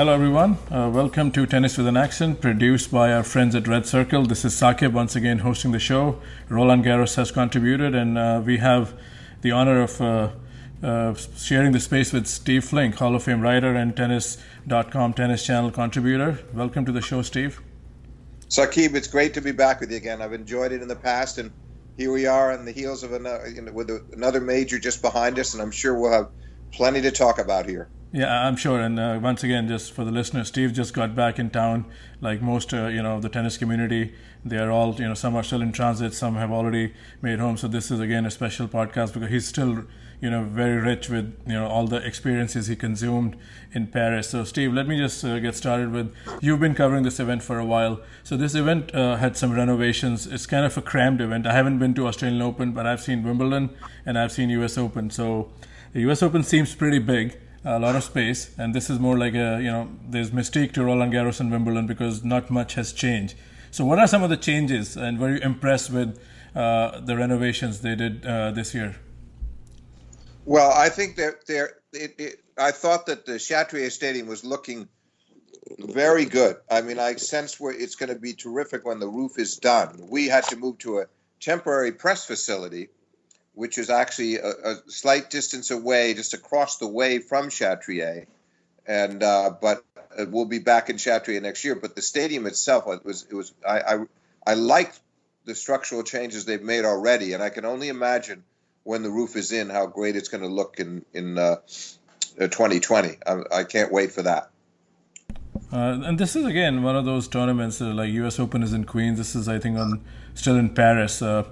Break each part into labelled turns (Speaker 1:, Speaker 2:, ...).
Speaker 1: Hello, everyone. Uh, welcome to Tennis with an Accent, produced by our friends at Red Circle. This is Saqib once again hosting the show. Roland Garros has contributed, and uh, we have the honor of uh, uh sharing the space with Steve Flink, Hall of Fame writer and Tennis.com tennis channel contributor. Welcome to the show, Steve.
Speaker 2: Saqib, it's great to be back with you again. I've enjoyed it in the past, and here we are on the heels of another, you know, with another major just behind us, and I'm sure we'll have plenty to talk about here.
Speaker 1: Yeah, I'm sure. And uh, once again, just for the listeners, Steve just got back in town. Like most, uh, you know, the tennis community, they are all, you know, some are still in transit, some have already made home. So this is again a special podcast because he's still, you know, very rich with, you know, all the experiences he consumed in Paris. So Steve, let me just uh, get started with. You've been covering this event for a while. So this event uh, had some renovations. It's kind of a crammed event. I haven't been to Australian Open, but I've seen Wimbledon and I've seen U.S. Open. So the U.S. Open seems pretty big a lot of space, and this is more like a you know there's mystique to Roland Garros and Wimbledon because not much has changed. So, what are some of the changes, and were you impressed with uh, the renovations they did uh, this year?
Speaker 2: Well, I think that there. I thought that the Chatrier Stadium was looking very good. I mean, I sense where it's going to be terrific when the roof is done. We had to move to a temporary press facility which is actually a, a, slight distance away, just across the way from Chatrier. And uh, but we'll be back in Chatrier next year. But the stadium itself it was it was I I, I like the structural changes they've made already, and I can only imagine when the roof is in how great it's going to look in in uh, 2020. I, I, can't wait for that.
Speaker 1: Uh, and this is again one of those tournaments uh, like U.S. Open is in Queens. This is I think on still in Paris. Uh,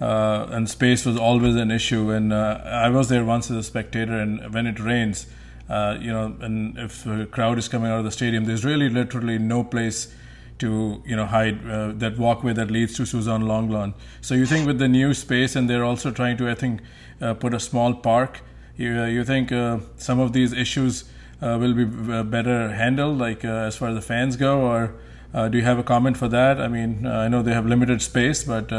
Speaker 1: uh, and space was always an issue. And uh, I was there once as a spectator, and when it rains, uh, you know, and if a crowd is coming out of the stadium, there's really literally no place to you know hide uh, that walkway that leads to Suzanne Lenglen. So you think with the new space, and they're also trying to, I think, uh, put a small park. You uh, you think some of these issues will be better handled, like as far as the fans go, or do you have a comment for that? I mean, I know they have limited space, but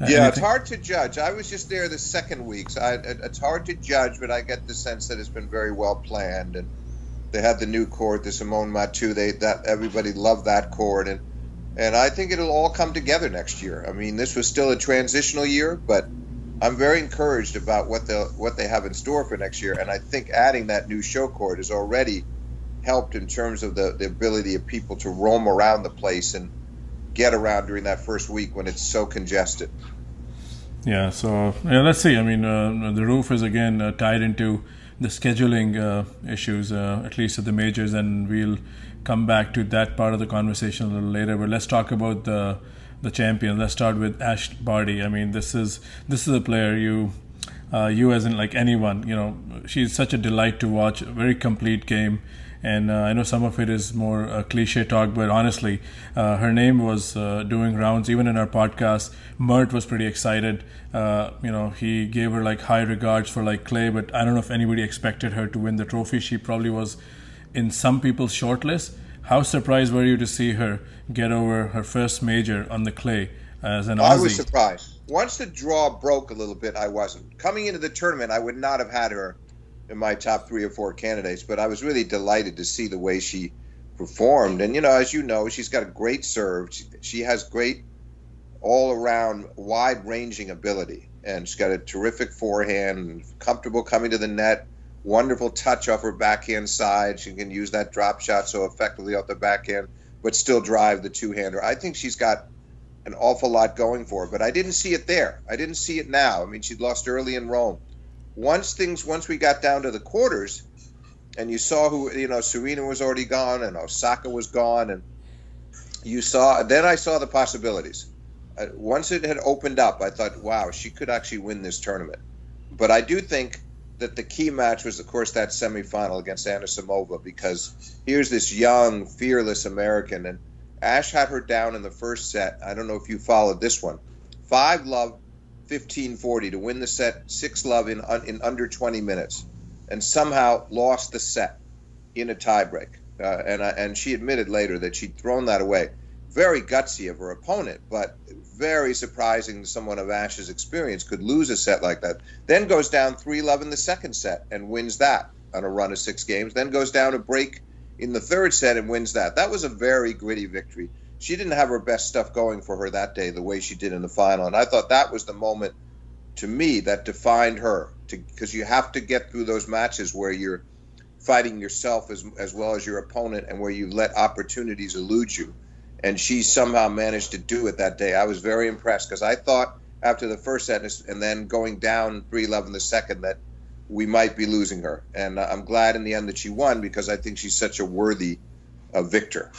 Speaker 1: Uh,
Speaker 2: yeah, it's hard to judge. I was just there the second week, so I, it's hard to judge, but I get the sense that it's been very well planned. And they had the new court, the Simone Mathieu. They that everybody loved that court, and and I think it'll all come together next year. I mean, this was still a transitional year, but I'm very encouraged about what they what they have in store for next year. And I think adding that new show court has already helped in terms of the, the ability of people to roam around the place and get around during that first week when it's so congested.
Speaker 1: Yeah, so yeah, let's see. I mean, uh, the roof is again uh, tied into the scheduling uh, issues, uh, at least at the majors, and we'll come back to that part of the conversation a little later. But let's talk about the the champion. Let's start with Ash Barty. I mean, this is this is a player you. Uh, you as in like anyone, you know, she's such a delight to watch. A very complete game and uh, I know some of it is more uh, cliche talk, but honestly, uh, her name was uh, doing rounds even in our podcast. Mert was pretty excited. Uh, you know, he gave her like high regards for like clay, but I don't know if anybody expected her to win the trophy. She probably was in some people's shortlist. How surprised were you to see her get over her first major on the clay as an Aussie? I
Speaker 2: was surprised. Once the draw broke a little bit, I wasn't. Coming into the tournament, I would not have had her in my top three or four candidates, but I was really delighted to see the way she performed. And you know, as you know, she's got a great serve. She, she has great all around wide ranging ability, and she's got a terrific forehand, comfortable coming to the net, wonderful touch off her backhand side. She can use that drop shot so effectively off the backhand, but still drive the two hander. I think she's got an awful lot going for her, but I didn't see it there. I didn't see it now. I mean, she'd lost early in Rome once things once we got down to the quarters and you saw who you know Serena was already gone and Osaka was gone and you saw then I saw the possibilities. Uh, once it had opened up, I thought, wow, she could actually win this tournament. But I do think that the key match was, of course, that semifinal against Anisimova because here's this young, fearless American, and Ash had her down in the first set. I don't know if you followed this one. Five love, 15-40 to win the set, six love in in under 20 minutes, and somehow lost the set in a tiebreak. Uh, and uh, and she admitted later that she'd thrown that away. Very gutsy of her opponent, but very surprising. Someone of Ash's experience could lose a set like that. Then goes down three love in the second set and wins that on a run of six games. Then goes down a break in the third set and wins that. That was a very gritty victory. She didn't have her best stuff going for her that day the way she did in the final, and I thought that was the moment to me that defined her because you have to get through those matches where you're fighting yourself as as well as your opponent and where you let opportunities elude you and she somehow managed to do it that day. I was very impressed because I thought after the first set and then going down 3-11 the second that we might be losing her. And I'm glad in the end that she won because I think she's such a worthy uh, victor.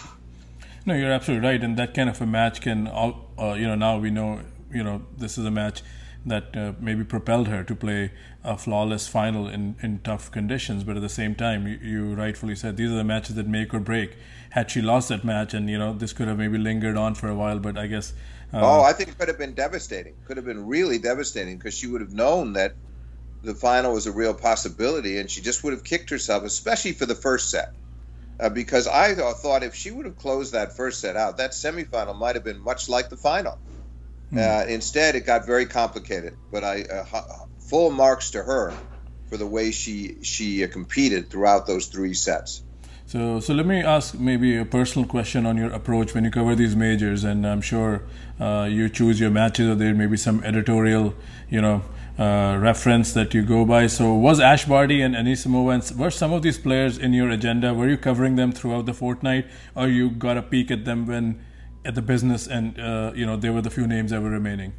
Speaker 1: No, you're absolutely right, and that kind of a match can, all, uh, you know, now we know, you know, this is a match that uh, maybe propelled her to play a flawless final in, in tough conditions. But at the same time, you, you, rightfully said these are the matches that make or break. Had she lost that match, and you know this could have maybe lingered on for a while, but I guess.
Speaker 2: Uh, oh, I think it could have been devastating. Could have been really devastating because she would have known that the final was a real possibility, and she just would have kicked herself, especially for the first set. Uh, because I thought if she would have closed that first set out, that semifinal might have been much like the final. Hmm. Uh, instead, it got very complicated. But I uh, full marks to her for the way she she uh, competed throughout those three sets.
Speaker 1: So, so let me ask maybe a personal question on your approach when you cover these majors, and I'm sure uh, you choose your matches, or there may be some editorial, you know, uh, reference that you go by. So, was Ash Barty and Anisimova, and were some of these players in your agenda? Were you covering them throughout the fortnight, or you got a peek at them when at the business, and uh, you know they were the few names that were remaining?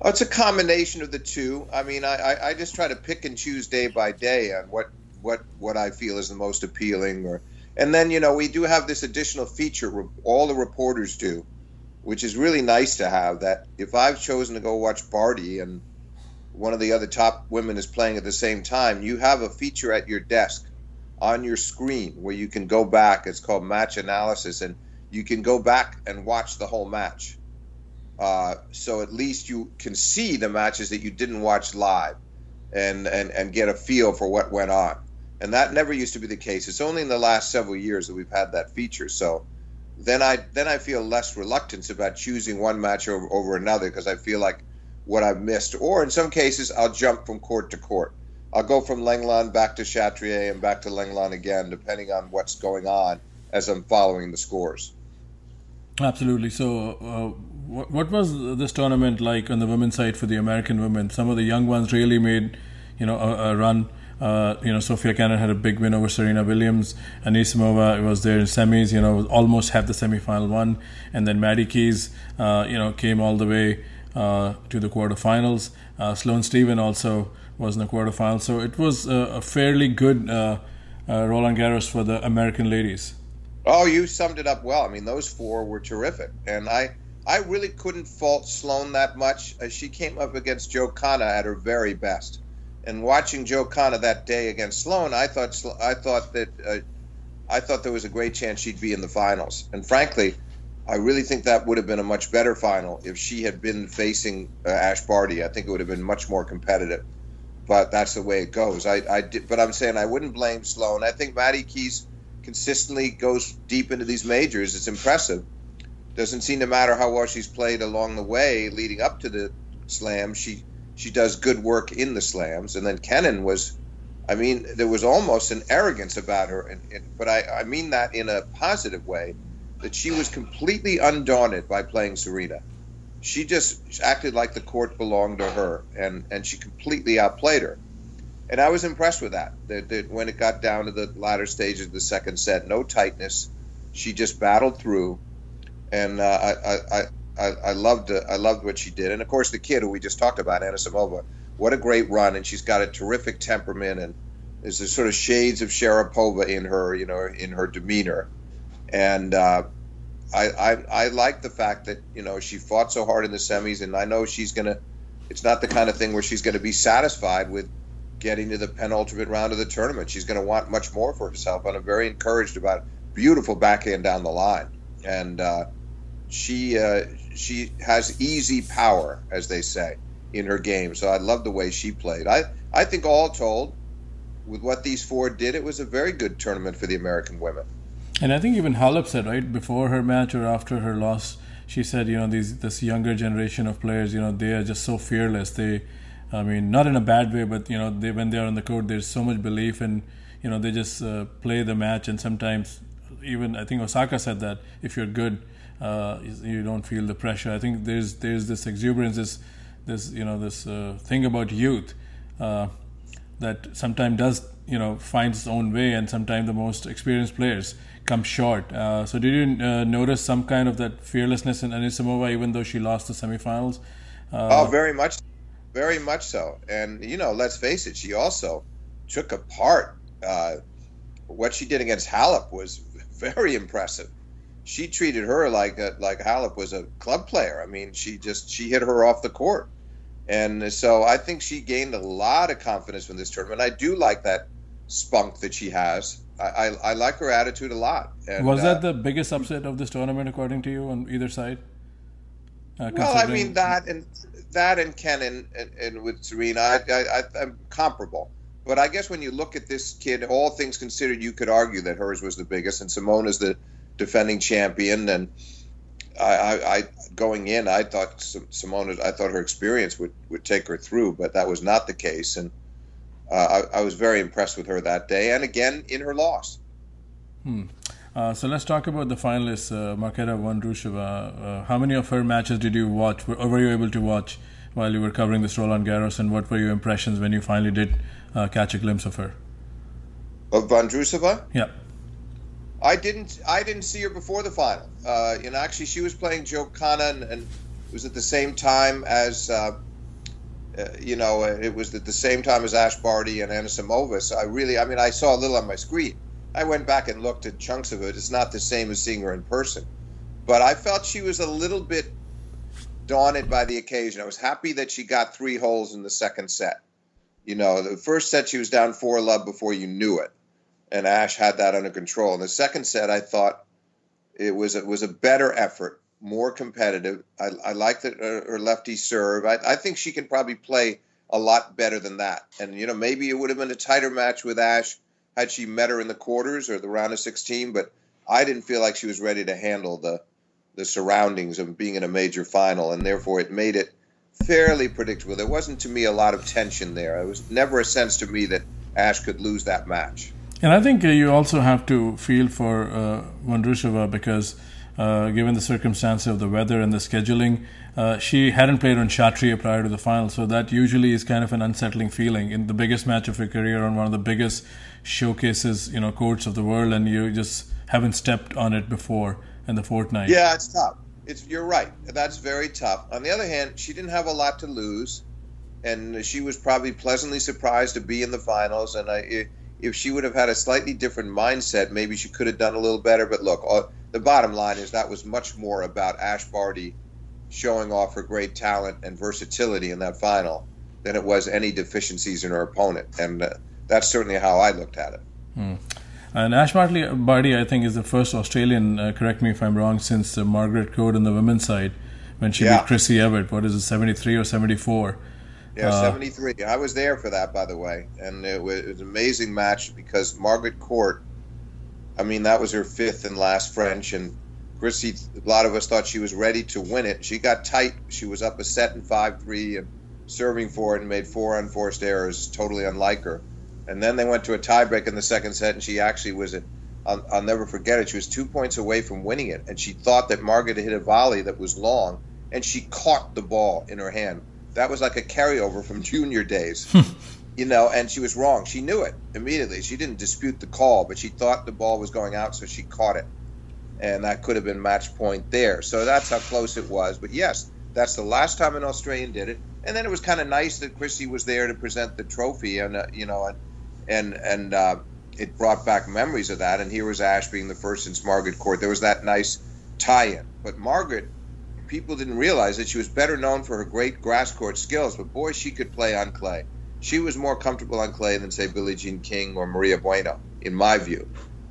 Speaker 2: Oh, it's a combination of the two. I mean, I, I just try to pick and choose day by day on what what what I feel is the most appealing, or and then you know we do have this additional feature all the reporters do, which is really nice to have. That if I've chosen to go watch Barty and one of the other top women is playing at the same time, you have a feature at your desk on your screen where you can go back. It's called match analysis, and you can go back and watch the whole match. Uh, so at least you can see the matches that you didn't watch live, and, and and get a feel for what went on. And that never used to be the case. It's only in the last several years that we've had that feature. So then I then I feel less reluctance about choosing one match over, over another because I feel like what I've missed. Or in some cases, I'll jump from court to court. I'll go from Lenglen back to Chatrier and back to Lenglen again, depending on what's going on as I'm following the scores.
Speaker 1: Absolutely. So, uh, what, what was this tournament like on the women's side for the American women? Some of the young ones really made, you know, a, a run. Uh, you know, Sofia Kenin had a big win over Serena Williams. Anisimova was there in semis. You know, almost had the semifinal one, and then Maddie Keys, uh, you know, came all the way uh, to the quarterfinals. Uh, Sloane Steven also was in the quarterfinals. So it was a fairly good uh, uh, Roland Garros for the American ladies.
Speaker 2: Oh, you summed it up well. I mean, those four were terrific, and I I really couldn't fault Sloane that much. As she came up against Jo Konta at her very best, and watching Jo Konta that day against Sloane, I thought I thought that uh, I thought there was a great chance she'd be in the finals. And frankly, I really think that would have been a much better final if she had been facing uh, Ash Barty. I think it would have been much more competitive. But that's the way it goes. I, I did, but I'm saying I wouldn't blame Sloane. I think Maddie Keys consistently goes deep into these majors. It's impressive. Doesn't seem to matter how well she's played along the way leading up to the slam. She she does good work in the slams. And then Kenin was, I mean, there was almost an arrogance about her, and, and, but I, I mean that in a positive way, that she was completely undaunted by playing Serena. She just acted like the court belonged to her, and, and she completely outplayed her and I was impressed with that. That, that when it got down to the latter stages of the second set, no tightness, she just battled through, and uh, I, I, I, I loved uh, I loved what she did. And of course, the kid who we just talked about, Anisimova, what a great run, and she's got a terrific temperament, and there's a sort of shades of Sharapova in her, you know, in her demeanor, and. Uh, I, I, I like the fact that you know she fought so hard in the semis, and I know she's gonna. It's not the kind of thing where she's going to be satisfied with getting to the penultimate round of the tournament. She's going to want much more for herself, and I'm very encouraged about beautiful backhand down the line. And uh, she uh, she has easy power, as they say, in her game. So I love the way she played. I I think all told, with what these four did, it was a very good tournament for the American women.
Speaker 1: And I think even Halep said right before her match or after her loss, she said, you know, these this younger generation of players, you know, they are just so fearless. They I mean, not in a bad way, but you know, they, when they are on the court, there's so much belief, and you know they just uh, play the match, and sometimes even I think Osaka said that if you're good, uh, you don't feel the pressure. I think there's there's this exuberance, this this you know this uh, thing about youth uh, that sometimes does you know finds its own way, and sometimes the most experienced players come short. Uh, so did you uh, notice some kind of that fearlessness in Anisimova, even though she lost the semifinals?
Speaker 2: oh, very much, very much so. And you know, let's face it, she also took apart what she did against Halep was very impressive. She treated her like a, like Halep was a club player. I mean, she just she hit her off the court, and so I think she gained a lot of confidence from this tournament. I do like that spunk that she has. I, I, like her attitude a lot.
Speaker 1: And, was that uh, the biggest upset of this tournament, according to you, on either side?
Speaker 2: Uh, well, I mean that and that and Kenin, and, and with Serena, I, I, I'm comparable. But I guess when you look at this kid, all things considered, you could argue that hers was the biggest, and Simona is the defending champion. And I, I, I going in, I thought Simona, I thought her experience would, would take her through, but that was not the case. And uh, I, I, was very impressed with her that day, and again in her loss.
Speaker 1: Hmm. Uh, so let's talk about the finalists, uh, Marketa Vondrousova. Uh, how many of her matches did you watch, or were you able to watch while you were covering this Roland Garros, and what were your impressions when you finally did uh, catch a glimpse of her.
Speaker 2: Of Vondrousova?
Speaker 1: Yeah.
Speaker 2: I didn't. I didn't see her before the final. Uh, you know, actually, she was playing Johanna, and, and it was at the same time as, uh, uh, you know, it was at the same time as Ash Barty and Anisimova. So I really, I mean, I saw a little on my screen. I went back and looked at chunks of it. It's not the same as seeing her in person, but I felt she was a little bit daunted by the occasion. I was happy that she got three holes in the second set. You know, the first set she was down four love before you knew it, and Ash had that under control. In the second set, I thought it was it was a better effort, more competitive. I, I liked that her lefty serve. I, I think she can probably play a lot better than that. And you know, maybe it would have been a tighter match with Ash had she met her in the quarters or the round of 16. But I didn't feel like she was ready to handle the the surroundings of being in a major final, and therefore it made it fairly predictable. There wasn't to me a lot of tension there. It was never a sense to me that Ash could lose that match.
Speaker 1: And I think uh, you also have to feel for uh, because, uh, given the circumstances of the weather and the scheduling, uh, she hadn't played on Chatrier prior to the final, so that usually is kind of an unsettling feeling in the biggest match of her career on one of the biggest showcases, you know, courts of the world, and you just haven't stepped on it before in the fortnight.
Speaker 2: Yeah, it's tough. It's you're right. That's very tough. On the other hand, she didn't have a lot to lose, and she was probably pleasantly surprised to be in the finals. And I, if she would have had a slightly different mindset, maybe she could have done a little better. But look, uh, the bottom line is that was much more about Ash Barty showing off her great talent and versatility in that final than it was any deficiencies in her opponent. And uh, that's certainly how I looked at it.
Speaker 1: Hmm. And Ash Barty, Barty, I think, is the first Australian, uh, correct me if I'm wrong, since uh, Margaret Court on the women's side when she yeah. beat Chrissy Evert. What is it, 73 or 74?
Speaker 2: Yeah, uh, 73. I was there for that, by the way. And it was, it was, an amazing match because Margaret Court, I mean, that was her fifth and last French. And Chrissy, a lot of us thought she was ready to win it. She got tight. She was up a set in 5 3 and serving for it and made four unforced errors, totally unlike her and then they went to a tiebreak in the second set, and she actually was at. I'll, I'll, never forget it. She was two points away from winning it, and she thought that Margaret hit a volley that was long, and she caught the ball in her hand. That was like a carryover from junior days, you know. And she was wrong. She knew it immediately. She didn't dispute the call, but she thought the ball was going out, so she caught it, and that could have been match point there. So that's how close it was. But yes, that's the last time an Australian did it. And then it was kind of nice that Chrissy was there to present the trophy, and uh, you know, and and and uh, it brought back memories of that. And here was Ash being the first since Margaret Court. There was that nice tie-in. But Margaret, people didn't realize that she was better known for her great grass court skills. But boy, she could play on clay. She was more comfortable on clay than say Billie Jean King or Maria Bueno, in my view.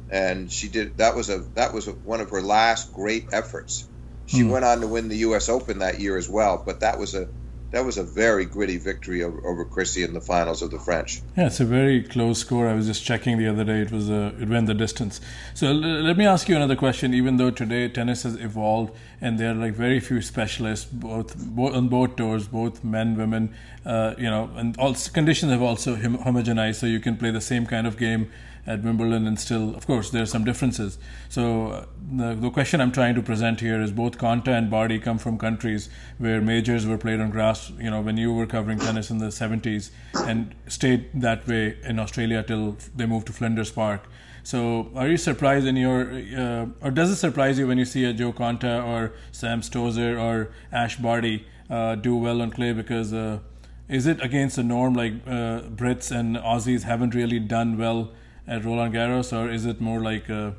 Speaker 2: And she did that was a that was a, one of her last great efforts. She mm. went on to win the U.S. Open that year as well, but that was a that was a very gritty victory over, over Chrissy in the finals of the French.
Speaker 1: Yeah, it's a very close score. I was just checking the other day; it was a, it went the distance. So l- let me ask you another question. Even though today tennis has evolved and there are like very few specialists, both, on both tours, both men, women, uh, you know, and all conditions have also hom- homogenized, so you can play the same kind of game at Wimbledon, and still, of course, there are some differences. So uh, the, the question I'm trying to present here is both Konta and Barty come from countries where majors were played on grass. You know, when you were covering tennis in the 70s, and stayed that way in Australia till they moved to Flinders Park. So, are you surprised in your, uh, or does it surprise you when you see a Jo Konta or Sam Stosur or Ash Barty uh, do well on clay? Because uh, is it against the norm? Like uh, Brits and Aussies haven't really done well at Roland Garros, or is it more like uh,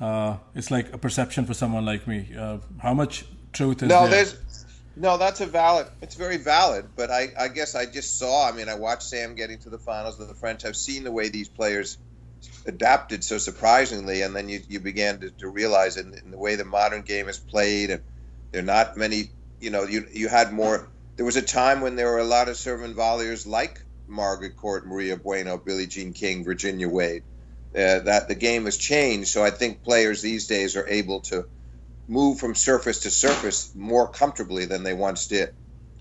Speaker 1: uh, it's like a perception for someone like me? Uh, how much truth is
Speaker 2: no,
Speaker 1: there?
Speaker 2: there's no. That's a valid. It's very valid. But I, I guess I just saw. I mean, I watched Sam getting to the finals of the French. I've seen the way these players adapted so surprisingly, and then you, you began to, to realize in, in the way the modern game is played, and there are not many. You know, you you had more. There was a time when there were a lot of serve and volleyers like Margaret Court, Maria Bueno, Billie Jean King, Virginia Wade. Uh, that the game has changed, so I think players these days are able to move from surface to surface more comfortably than they once did,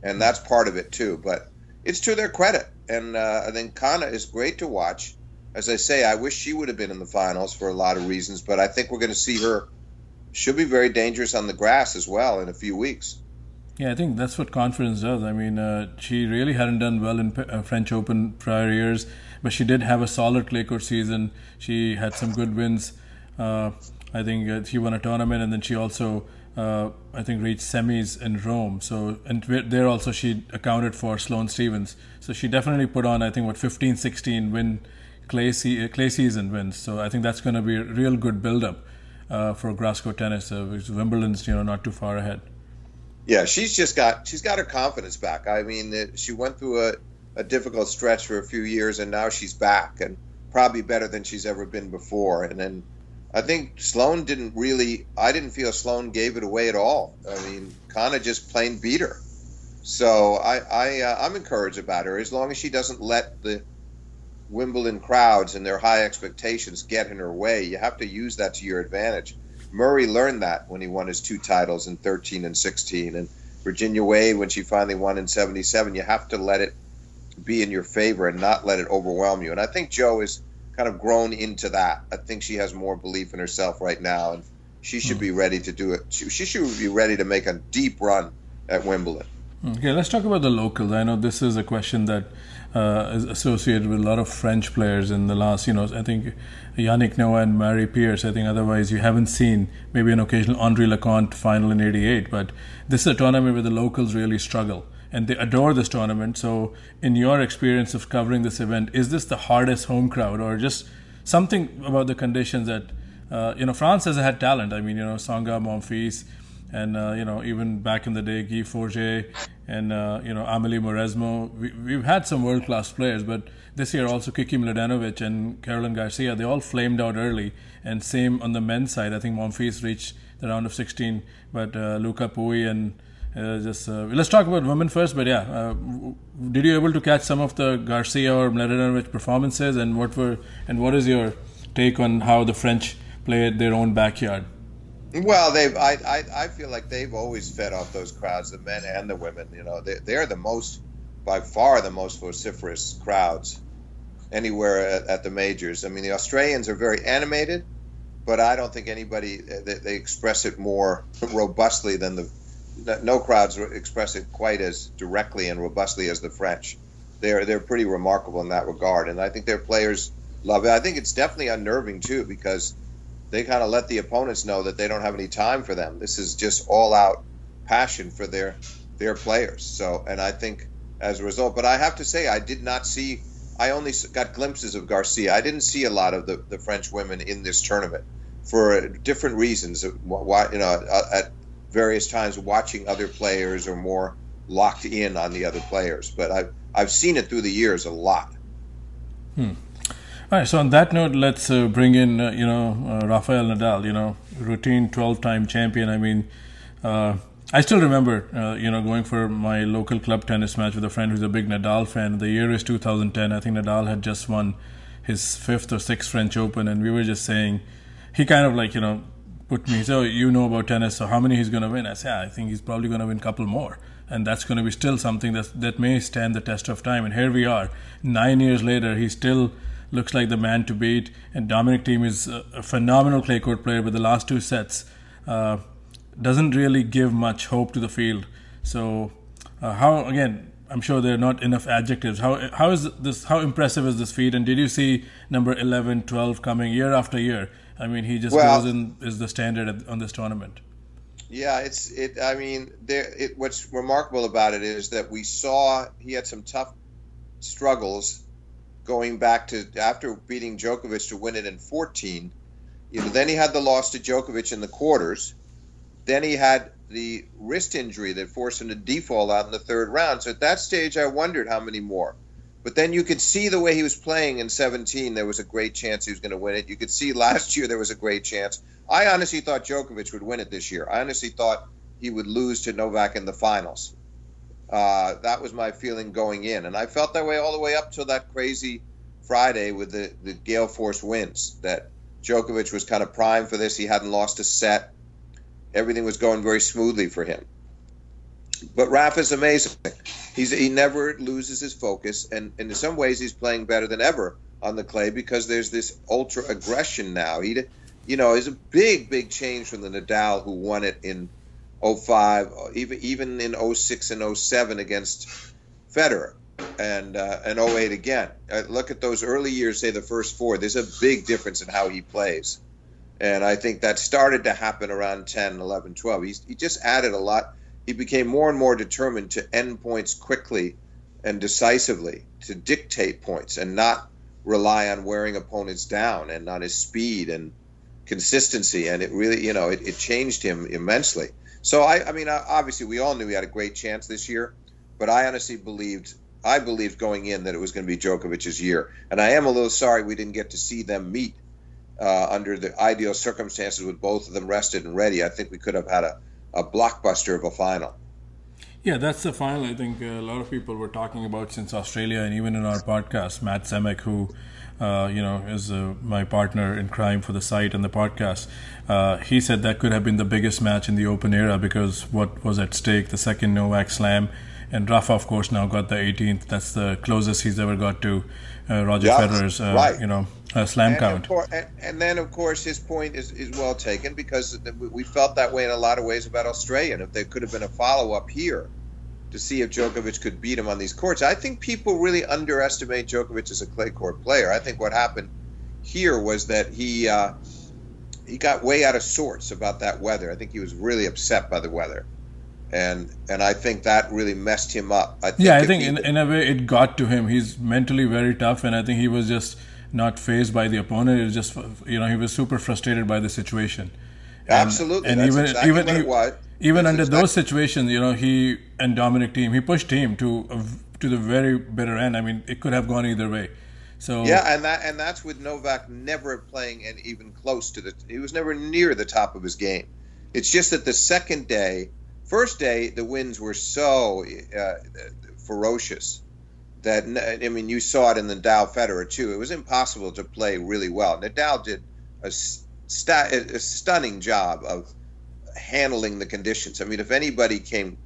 Speaker 2: and that's part of it too. But it's to their credit, and uh, I think Konta is great to watch. As I say, I wish she would have been in the finals for a lot of reasons, but I think we're going to see her. She'll be very dangerous on the grass as well in a few weeks.
Speaker 1: Yeah, I think that's what confidence does. I mean, uh, she really hadn't done well in uh, French Open prior years, but she did have a solid clay court season. She had some good wins. Uh, I think uh, she won a tournament, and then she also, uh, I think, reached semis in Rome. So, and there also she accounted for Sloane Stevens. So she definitely put on, I think, what 15, 16 win clay se- clay season wins. So I think that's going to be a real good build up uh, for grass court tennis, because Wimbledon's you know not too far ahead.
Speaker 2: Yeah, she's just got she's got her confidence back. I mean, she went through a, a difficult stretch for a few years, and now she's back, and probably better than she's ever been before. And then I think Sloane didn't really. I didn't feel Sloane gave it away at all. I mean, Konta just plain beat her. So I, I uh, I'm encouraged about her as long as she doesn't let the Wimbledon crowds and their high expectations get in her way. You have to use that to your advantage. Murray learned that when he won his two titles in 13 and 16. And Virginia Wade, when she finally won in 77, you have to let it be in your favor and not let it overwhelm you. And I think Jo is kind of grown into that. I think she has more belief in herself right now, and she should hmm. be ready to do it. She, she should be ready to make a deep run at Wimbledon.
Speaker 1: Okay, let's talk about the locals. I know this is a question that uh, is associated with a lot of French players in the last, you know, I think Yannick Noah and Mary Pierce. I think otherwise you haven't seen maybe an occasional Henri Leconte final in '88, but this is a tournament where the locals really struggle and they adore this tournament. So, in your experience of covering this event, is this the hardest home crowd, or just something about the conditions that uh, you know France has had talent? I mean, you know, Tsonga, Monfils, and uh, you know, even back in the day, Guy Forget and uh, you know Amelie Mauresmo. We, have had some world class players, but this year also Kiki Mladenovic and Caroline Garcia. They all flamed out early, and same on the men's side. I think Monfils reached the round of 16, but uh, Lucas Pouille and uh, just uh, let's talk about women first. But yeah, uh, did you able to catch some of the Garcia or Mladenovic performances, and what were and what is your take on how the French played their own backyard?
Speaker 2: Well, they've. I, I, I feel like they've always fed off those crowds, the men and the women. You know, they, they're the most, by far, the most vociferous crowds anywhere at, at the majors. I mean, the Australians are very animated, but I don't think anybody uh, they, they express it more robustly than the. No crowds express it quite as directly and robustly as the French. They're they're pretty remarkable in that regard, and I think their players love it. I think it's definitely unnerving too because they kind of let the opponents know that they don't have any time for them. This is just all out passion for their their players. So, and I think as a result, but I have to say, I did not see. I only got glimpses of Garcia. I didn't see a lot of the, the French women in this tournament for different reasons. Why, you know, at various times, watching other players or more locked in on the other players. But I've I've seen it through the years a lot.
Speaker 1: Hmm. All right. So on that note, let's uh, bring in uh, you know uh, Rafael Nadal. You know, routine twelve-time champion. I mean, uh, I still remember uh, you know going for my local club tennis match with a friend who's a big Nadal fan. The year is 2010. I think Nadal had just won his fifth or sixth French Open, and we were just saying he kind of like you know put me so you know about tennis so how many he's going to win i said yeah, i think he's probably going to win a couple more and that's going to be still something that that may stand the test of time and here we are 9 years later he's still looks like the man to beat. And Dominic Thiem is a phenomenal clay court player, but the last two sets uh, doesn't really give much hope to the field. So, uh, how again? I'm sure there are not enough adjectives. How how is this? How impressive is this feat? And did you see number 11, 12 coming year after year? I mean, he just well, goes in is the standard on this tournament.
Speaker 2: Yeah, it's it. I mean, there. It, what's remarkable about it is that we saw he had some tough struggles going back to after beating Djokovic to win it in 14. You know, then he had the loss to Djokovic in the quarters. Then he had the wrist injury that forced him to default out in the third round. So at that stage, I wondered how many more. But then you could see the way he was playing in 17. There was a great chance he was going to win it. You could see last year there was a great chance. I honestly thought Djokovic would win it this year. I honestly thought he would lose to Novak in the finals. Uh, that was my feeling going in, and I felt that way all the way up till that crazy Friday with the the gale force winds. That Djokovic was kind of primed for this. He hadn't lost a set. Everything was going very smoothly for him. But Rafa's amazing. He's he never loses his focus, and, and in some ways he's playing better than ever on the clay because there's this ultra aggression now. He, you know, is a big big change from the Nadal who won it in 05, even even in 06 and 07 against Federer, and uh, and 08 again. Uh, look at those early years, say the first four. There's a big difference in how he plays. And I think that started to happen around 10, 11, 12. He's, he just added a lot. He became more and more determined to end points quickly and decisively, to dictate points and not rely on wearing opponents down and on his speed and consistency. And it really, you know, it, it changed him immensely. So I, I mean, obviously we all knew he had a great chance this year, but I honestly believed, I believed going in that it was going to be Djokovic's year. And I am a little sorry we didn't get to see them meet uh, under the ideal circumstances with both of them rested and ready, I think we could have had a, a blockbuster of a final.
Speaker 1: Yeah, that's the final I think a lot of people were talking about since Australia, and even in our podcast, Matt Zemek, who uh, you know is uh, my partner in crime for the site and the podcast, uh, he said that could have been the biggest match in the Open era because what was at stake, the second Novak Slam, and Rafa, of course, now got the 18th. That's the closest he's ever got to uh, Roger yeah, Federer's, uh, right. you know, uh, slam
Speaker 2: and
Speaker 1: count.
Speaker 2: Course, and, and, then, of course, his point is, is well taken because we felt that way in a lot of ways about Australia. And if there could have been a follow up here to see if Djokovic could beat him on these courts, I think people really underestimate Djokovic as a clay court player. I think what happened here was that he uh, he got way out of sorts about that weather. I think he was really upset by the weather and and I think that really messed him up.
Speaker 1: I yeah, I think in, in a way it got to him. He's mentally very tough, and I think he was just not fazed by the opponent. It was just you know he was super frustrated by the situation.
Speaker 2: And, Absolutely, and That's even exactly even he,
Speaker 1: even under exactly. those situations, you know, he and Dominic Thiem, he pushed Thiem to to the very bitter end. I mean, it could have gone either way. So
Speaker 2: yeah, and that and that's with Novak never playing and even close to the. He was never near the top of his game. It's just that the second day First day, the winds were so uh, ferocious that I mean, you saw it in the Nadal Federer too. It was impossible to play really well. Nadal did a, st- a stunning job of handling the conditions. I mean, if anybody came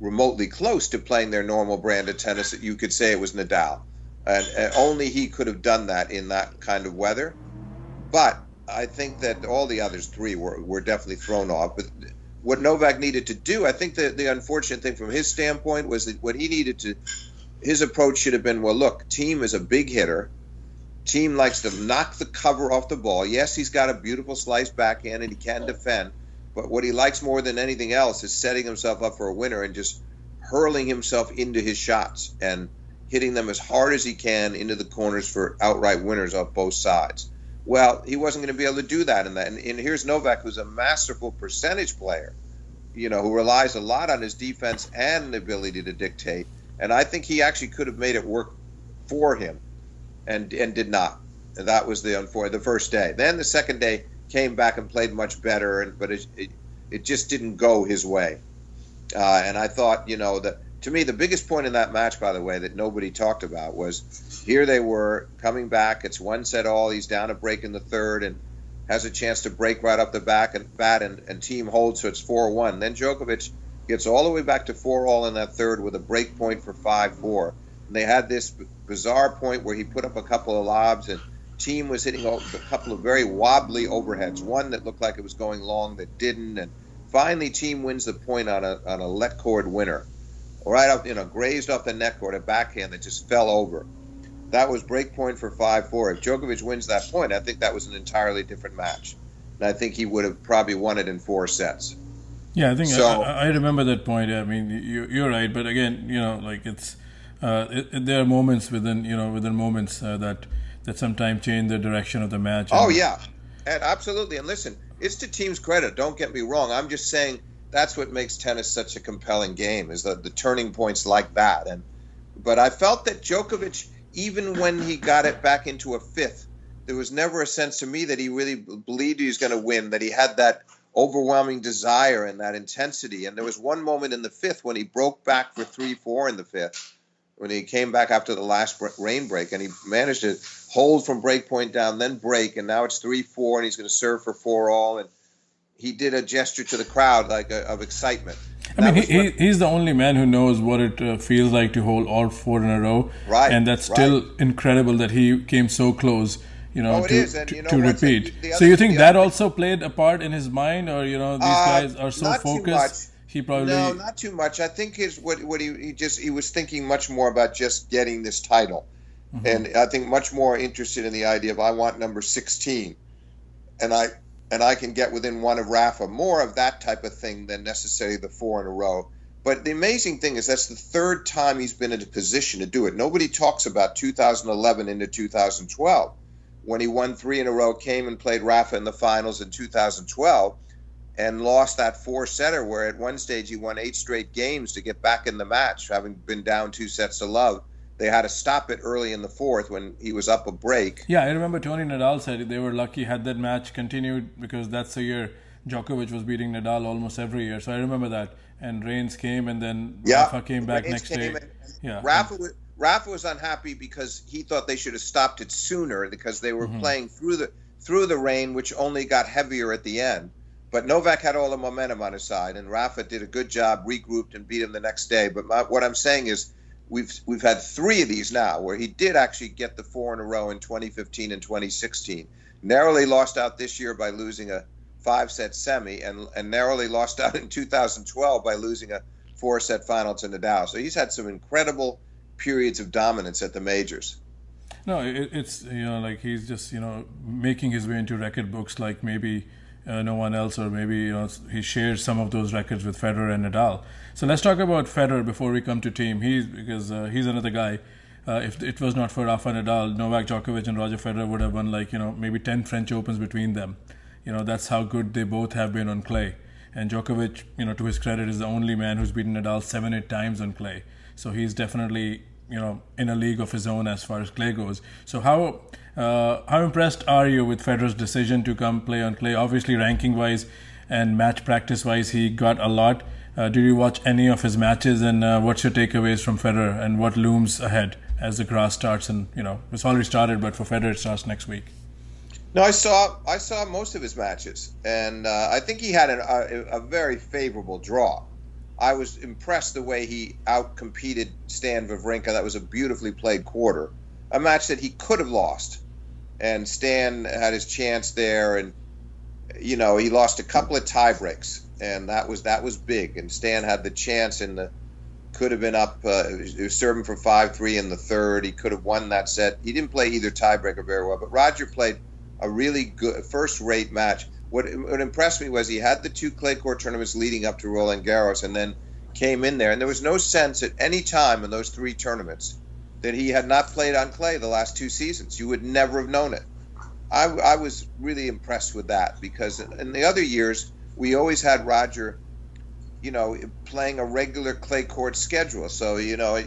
Speaker 2: remotely close to playing their normal brand of tennis, you could say it was Nadal, and, and only he could have done that in that kind of weather. But I think that all the others three were, were definitely thrown off. But what Novak needed to do. I think that the unfortunate thing from his standpoint was that what he needed to, his approach should have been, well, look, Thiem is a big hitter. Thiem likes to knock the cover off the ball. Yes, he's got a beautiful slice backhand and he can defend, but what he likes more than anything else is setting himself up for a winner and just hurling himself into his shots and hitting them as hard as he can into the corners for outright winners off both sides. Well, he wasn't going to be able to do that in that. And, and here's Novak, who's a masterful percentage player, you know, who relies a lot on his defense and the ability to dictate. And I think he actually could have made it work for him, and and did not. And that was the unfortunate the first day. Then the second day came back and played much better, and but it it, it just didn't go his way. Uh, and I thought, you know, that to me the biggest point in that match, by the way, that nobody talked about was here they were coming back. It's one set all. He's down a break in the third and has a chance to break right up the back and bat and, and Thiem holds, so it's 4 1. Then Djokovic gets all the way back to 4 all in that third with a break point for 5 4. And they had this bizarre point where he put up a couple of lobs and Thiem was hitting a couple of very wobbly overheads. One that looked like it was going long that didn't, and finally Thiem wins the point on a on a let cord winner, right up you know grazed off the net cord, a backhand that just fell over. That was break point for five four. If Djokovic wins that point, I think that was an entirely different match, and I think he would have probably won it in four sets.
Speaker 1: Yeah, I think so, I, I, remember that point. I mean, you, are right, but again, you know, like it's uh, it, there are moments within you know within moments uh, that that sometimes change the direction of the match.
Speaker 2: Oh yeah, and absolutely. And listen, it's to Thiem's credit. Don't get me wrong. I'm just saying that's what makes tennis such a compelling game is the, the turning points like that. And but I felt that Djokovic, even when he got it back into a fifth, there was never a sense to me that he really believed he was going to win. That he had that overwhelming desire and that intensity. And there was one moment in the fifth when he broke back for three four in the fifth when he came back after the last rain break, and he managed to hold from break point down, then break, and now it's three four, and he's going to serve for four all, and he did a gesture to the crowd like a, of excitement.
Speaker 1: I mean, he, he's the only man who knows what it uh, feels like to hold all four in a row,
Speaker 2: right?
Speaker 1: And that's still
Speaker 2: right.
Speaker 1: incredible that he came so close, you know,
Speaker 2: oh,
Speaker 1: to,
Speaker 2: and, you know,
Speaker 1: to repeat. so you think that also played a part in his mind, or you know, these uh, guys are so focused? He probably
Speaker 2: no, not too much. I think his what what he, he just he was thinking much more about just getting this title, mm-hmm. and I think much more interested in the idea of I want number sixteen, and I and I can get within one of Rafa. More of that type of thing than necessarily the four in a row. But the amazing thing is that's the third time he's been in a position to do it. Nobody talks about 2011 into 2012 when he won three in a row, came and played Rafa in the finals in 2012 and lost that four setter where at one stage he won eight straight games to get back in the match, having been down two sets to love. They had to stop it early in the fourth when he was up a break.
Speaker 1: Yeah, I remember Tony Nadal said they were lucky had that match continued because that's the year Djokovic was beating Nadal almost every year. So I remember that. And Rains came and then yeah, Rafa came back next day. Yeah.
Speaker 2: Rafa was, Rafa was unhappy because he thought they should have stopped it sooner because they were mm-hmm. playing through the through the rain, which only got heavier at the end. But Novak had all the momentum on his side, and Rafa did a good job, regrouped and beat him the next day. But my, what I'm saying is, we've we've had three of these now where he did actually get the four in a row in 2015 and 2016. Narrowly lost out this year by losing a five set semi, and and narrowly lost out in 2012 by losing a four set final to Nadal. So he's had some incredible periods of dominance at the majors.
Speaker 1: No, it, it's you know like he's just you know making his way into record books like maybe uh, no one else, or maybe you know he shares some of those records with Federer and Nadal. So let's talk about Federer before we come to Thiem. He's because uh, he's another guy. Uh, if it was not for Rafa Nadal, Novak Djokovic and Roger Federer would have won like you know maybe ten French Opens between them. You know that's how good they both have been on clay. And Djokovic, you know, to his credit, is the only man who's beaten Nadal seven, eight times on clay. So he's definitely you know in a league of his own as far as clay goes. So how uh, how impressed are you with Federer's decision to come play on clay? Obviously, ranking wise and match practice wise, he got a lot. Uh, did you watch any of his matches, and uh, what's your takeaways from Federer, and what looms ahead as the grass starts? And you know, it's already started, but for Federer, it starts next week.
Speaker 2: No, I saw I saw most of his matches, and uh, I think he had an, a, a, very favorable draw. I was impressed the way he outcompeted Stan Wawrinka. That was a beautifully played quarter, a match that he could have lost and Stan had his chance there, and you know he lost a couple of tie breaks, and that was that was big. And Stan had the chance in the could have been up. Uh, he was serving for five three in the third. He could have won that set. He didn't play either tiebreaker very well, but Roger played a really good first rate match. What, what impressed me was he had the two clay court tournaments leading up to Roland Garros, and then came in there, and there was no sense at any time in those three tournaments that he had not played on clay the last two seasons. You would never have known it. I, I was really impressed with that because in the other years we always had Roger, you know, playing a regular clay court schedule. So you know,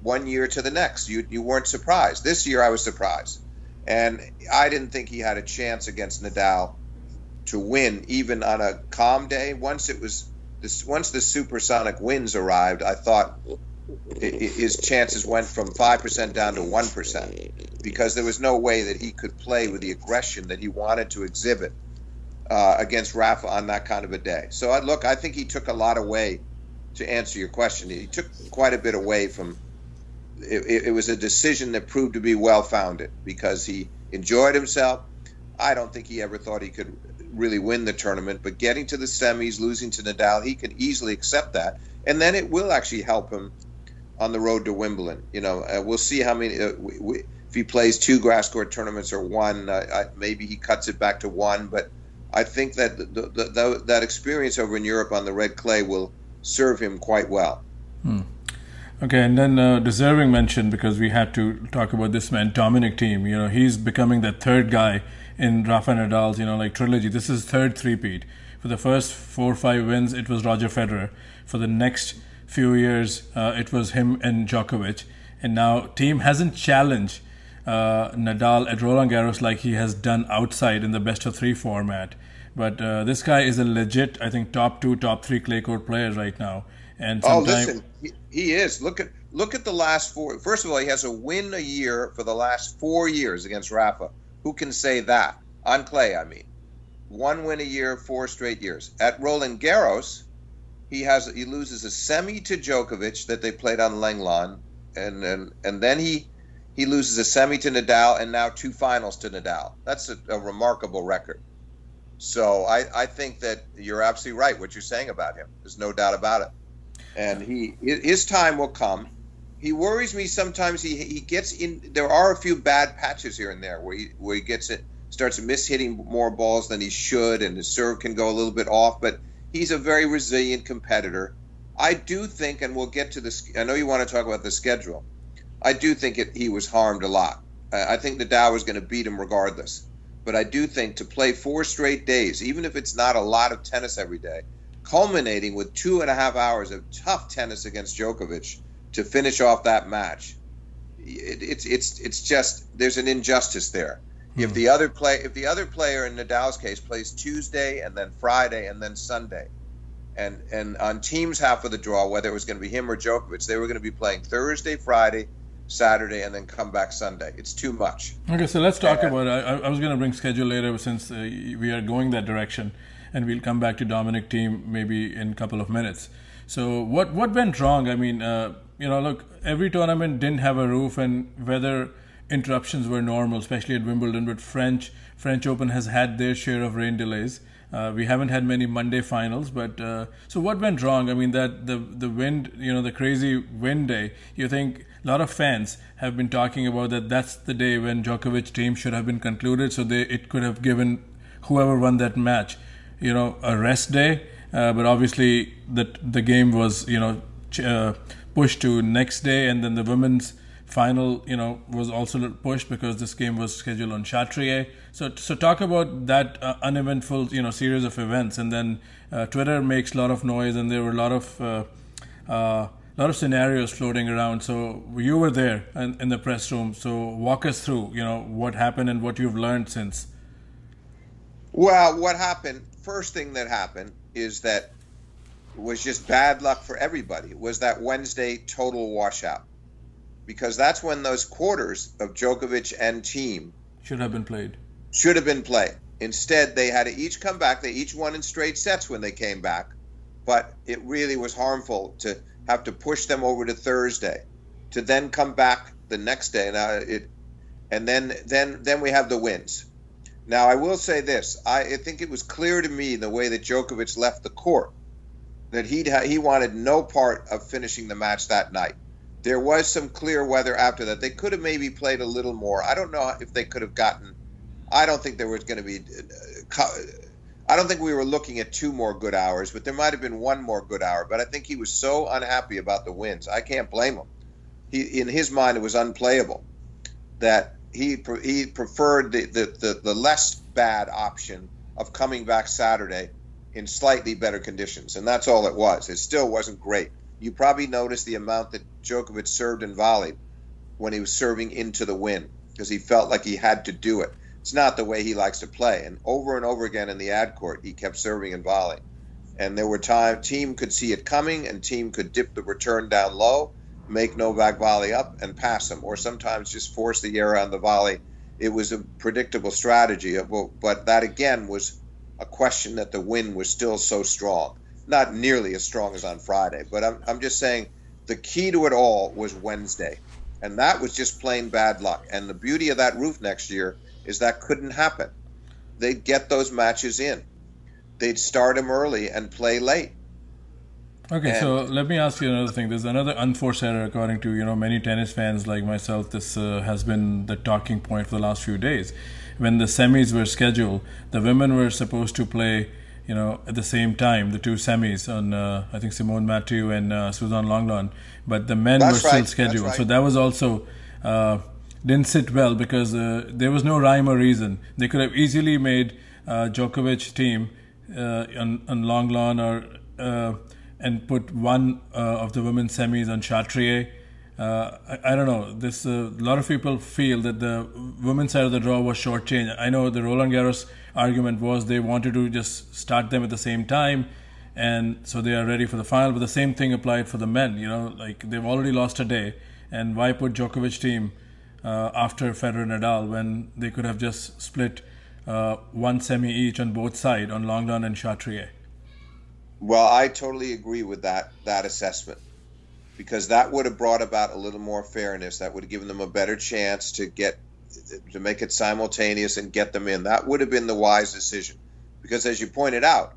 Speaker 2: one year to the next, you you weren't surprised. This year I was surprised, and I didn't think he had a chance against Nadal to win even on a calm day. Once it was this, once the supersonic winds arrived, I thought his chances went from 5% down to 1% because there was no way that he could play with the aggression that he wanted to exhibit uh, against Rafa on that kind of a day. So, I, look, I think he took a lot away to answer your question. He took quite a bit away from it, it was a decision that proved to be well founded because he enjoyed himself. I don't think he ever thought he could really win the tournament, but getting to the semis, losing to Nadal, he can easily accept that, and then it will actually help him on the road to Wimbledon. You know, uh, we'll see how many. Uh, we, we, if he plays two grass court tournaments or one, uh, I, maybe he cuts it back to one. But I think that the, the, the, that experience over in Europe on the red clay will serve him quite well.
Speaker 1: Hmm. Okay, and then uh, deserving mention because we had to talk about this man, Dominic Thiem. You know, he's becoming the third guy in Rafa Nadal's, you know, like trilogy. This is third three-peat. For the first four or five wins, it was Roger Federer. For the next few years, uh, it was him and Djokovic. And now Thiem hasn't challenged uh, Nadal at Roland Garros like he has done outside in the best of three format. But uh, this guy is a legit, I think, top two, top three clay court player right now. And
Speaker 2: oh, listen, he, he is. Look at look at the last four. First of all, he has a win a year for the last four years against Rafa. Who can say that on clay? I mean, one win a year, four straight years. At Roland Garros, he has he loses a semi to Djokovic that they played on Lenglen, and and and then he he loses a semi to Nadal, and now two finals to Nadal. That's a, a remarkable record. So I, I think that you're absolutely right what you're saying about him. There's no doubt about it and he his time will come. He worries me sometimes. He he gets in. There are a few bad patches here and there where he where he gets it starts mishitting more balls than he should, and his serve can go a little bit off. But he's a very resilient competitor. I do think, and we'll get to this. I know you want to talk about the schedule. I do think it, he was harmed a lot. I think Nadal was going to beat him regardless. But I do think to play four straight days, even if it's not a lot of tennis every day, culminating with two and a half hours of tough tennis against Djokovic to finish off that match. It, it's it's it's just there's an injustice there. Hmm. If the other play if the other player in Nadal's case plays Tuesday and then Friday and then Sunday, and and on Thiem's half of the draw, whether it was going to be him or Djokovic, they were going to be playing Thursday, Friday, Saturday, and then come back Sunday. It's too much.
Speaker 1: Okay, so let's talk and, about. I, I was going to bring schedule later since uh, we are going that direction and we'll come back to Dominic Thiem maybe in a couple of minutes. So what what went wrong? I mean, uh, you know, look, every tournament didn't have a roof, and weather interruptions were normal, especially at Wimbledon. But French French Open has had their share of rain delays. Uh, we haven't had many Monday finals, but uh, so what went wrong? I mean, that the the wind, you know, the crazy wind day. You think a lot of fans have been talking about that. That's the day when Djokovic Thiem should have been concluded, so they it could have given whoever won that match you know a rest day, uh, but obviously the the game was you know uh, pushed to next day, and then the women's final you know was also pushed because this game was scheduled on Chatrier. So so talk about that uh, uneventful you know series of events, and then uh, Twitter makes a lot of noise, and there were a lot of uh, uh, lot of scenarios floating around. So you were there in, in, the press room. So walk us through, you know, what happened and what you've learned since.
Speaker 2: Well, what happened first thing that happened is that was just bad luck for everybody was that Wednesday total washout. Because that's when those quarters of Djokovic and Thiem
Speaker 1: should have been played.
Speaker 2: Should have been played. Instead, they had to each come back. They each won in straight sets when they came back. But it really was harmful to have to push them over to Thursday, to then come back the next day. Now it, and then then then we have the wins. Now, I will say this: I think it was clear to me the way that Djokovic left the court that he he wanted no part of finishing the match that night. There was some clear weather after that. They could have maybe played a little more. I don't know if they could have gotten. I don't think there was going to be. Uh, I don't think we were looking at two more good hours, but there might have been one more good hour. But I think he was so unhappy about the wins. I can't blame him. He, in his mind, it was unplayable. That he he preferred the, the, the, the, less bad option of coming back Saturday in slightly better conditions, and that's all it was. It still wasn't great. You probably noticed the amount that Djokovic served and volleyed when he was serving into the wind because he felt like he had to do it. It's not the way he likes to play, and over and over again in the ad court, he kept serving and volleying. And there were times Thiem could see it coming, and Thiem could dip the return down low make Novak volley up and pass him, or sometimes just force the error on the volley. It was a predictable strategy, but that again was a question that the wind was still so strong. Not nearly as strong as on Friday, but I'm, I'm just saying the key to it all was Wednesday. And that was just plain bad luck. And the beauty of that roof next year is that couldn't happen. They'd get those matches in. They'd start them early and play late.
Speaker 1: Okay, and, so let me ask you another thing. There's another unforced error, according to you know many tennis fans like myself. This uh, has been the talking point for the last few days. When the semis were scheduled, the women were supposed to play, you know, at the same time, the two semis on uh, I think Simonne Mathieu and uh, Suzanne Lenglen, but the men That's were right. still scheduled. Right. So that was also uh, didn't sit well because uh, there was no rhyme or reason. They could have easily made uh, Djokovic Thiem on, on Lenglen or and put one uh, of the women's semis on Chatrier. Uh, I, I, don't know. This uh, a lot of people feel that the women's side of the draw was shortchanged. I know the Roland Garros argument was they wanted to just start them at the same time, and so they are ready for the final. But the same thing applied for the men. You know, like they've already lost a day, and why put Djokovic Thiem uh, after Federer and Nadal when they could have just split uh, one semi each on both sides on Lenglen and Chatrier?
Speaker 2: Well, I totally agree with that that assessment because that would have brought about a little more fairness. That would have given them a better chance to get to make it simultaneous and get them in. That would have been the wise decision because, as you pointed out,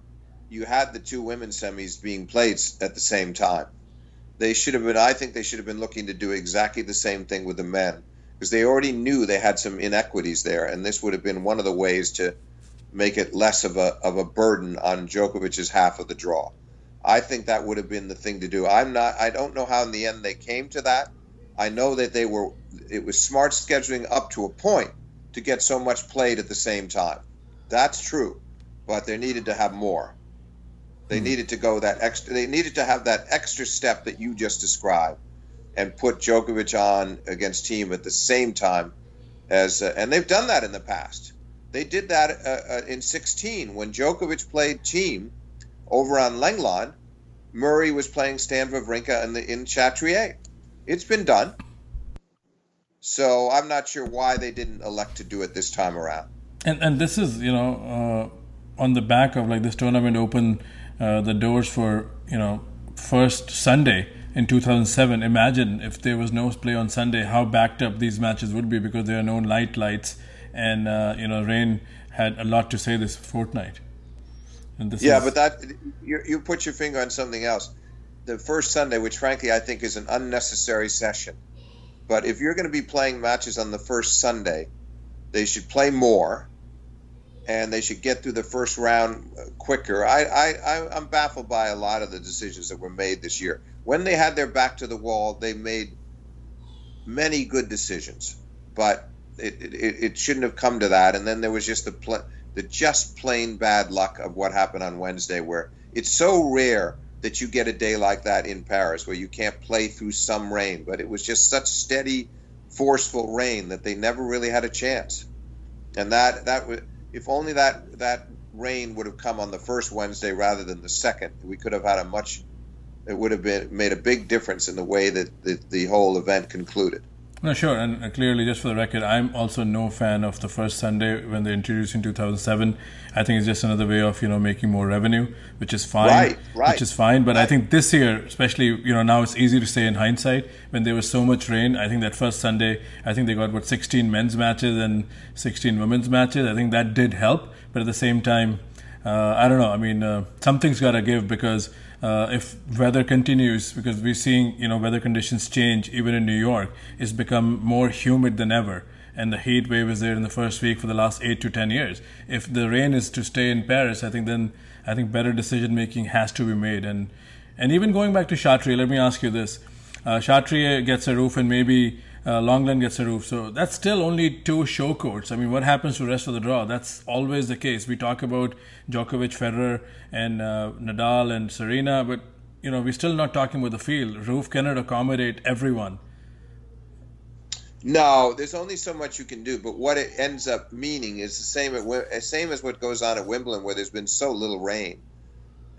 Speaker 2: you had the two women's semis being played at the same time. They should have been. I think they should have been looking to do exactly the same thing with the men because they already knew they had some inequities there, and this would have been one of the ways to make it less of a of a burden on Djokovic's half of the draw. I think that would have been the thing to do. I'm not. I don't know how in the end they came to that. I know that they were. It was smart scheduling up to a point to get so much played at the same time. That's true, but they needed to have more. They mm needed to go that extra. They needed to have that extra step that you just described, and put Djokovic on against Thiem at the same time as. Uh, and they've done that in the past. They did that uh, uh, in 16 when Djokovic played Thiem over on Lenglen. Murray was playing Stan Wawrinka in, the, in Chatrier. It's been done. So I'm not sure why they didn't elect to do it this time around.
Speaker 1: And and this is you know uh, on the back of like this tournament opened uh, the doors for you know first Sunday in 2007. Imagine if there was no play on Sunday, how backed up these matches would be because there are no night lights and uh, you know rain had a lot to say this fortnight.
Speaker 2: Yeah, is... but that you, you put your finger on something else. The first Sunday, which frankly I think is an unnecessary session, but if you're going to be playing matches on the first Sunday, they should play more, and they should get through the first round uh, quicker. I, I I'm baffled by a lot of the decisions that were made this year. When they had their back to the wall, they made many good decisions, but it, it, it shouldn't have come to that. And then there was just the pl- the just plain bad luck of what happened on Wednesday, where it's so rare that you get a day like that in Paris where you can't play through some rain. But it was just such steady, forceful rain that they never really had a chance. And that that if only that that rain would have come on the first Wednesday rather than the second, we could have had a much. It would have been made a big difference in the way that the, the whole event concluded.
Speaker 1: No, sure, and uh, clearly, just for the record, I'm also no fan of the first Sunday when they introduced in 2007. I think it's just another way of you know making more revenue, which is fine,
Speaker 2: right, right.
Speaker 1: which is fine. But right. I think this year, especially you know now it's easy to say in hindsight when there was so much rain. I think that first Sunday, I think they got what 16 men's matches and 16 women's matches. I think that did help, but at the same time, uh, I don't know. I mean, uh, something's got to give because uh, if weather continues, because we're seeing you know weather conditions change even in New York, it's become more humid than ever, and the heat wave is there in the first week for the last eight to ten years. If the rain is to stay in Paris, I think then I think better decision making has to be made, and and even going back to Chatrier, let me ask you this: uh, gets a roof, and maybe uh, Lenglen gets a roof. So that's still only two show courts. I mean, what happens to the rest of the draw? That's always the case. We talk about Djokovic, Federer, and uh, Nadal and Serena, but you know, we're still not talking about the field. Roof cannot accommodate everyone.
Speaker 2: No, there's only so much you can do. But what it ends up meaning is the same at, same as what goes on at Wimbledon, where there's been so little rain,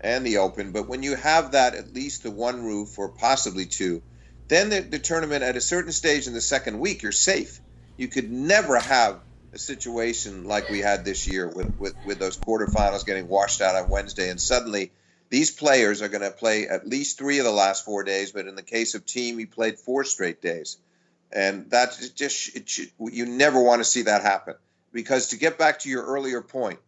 Speaker 2: and the Open. But when you have that, at least the one roof or possibly two then the, the tournament at a certain stage in the second week, you're safe. You could never have a situation like we had this year with, with, with those quarterfinals getting washed out on Wednesday, and suddenly these players are going to play at least three of the last four days. But in the case of Thiem, he played four straight days. and that's just it should, you never want to see that happen because to get back to your earlier point,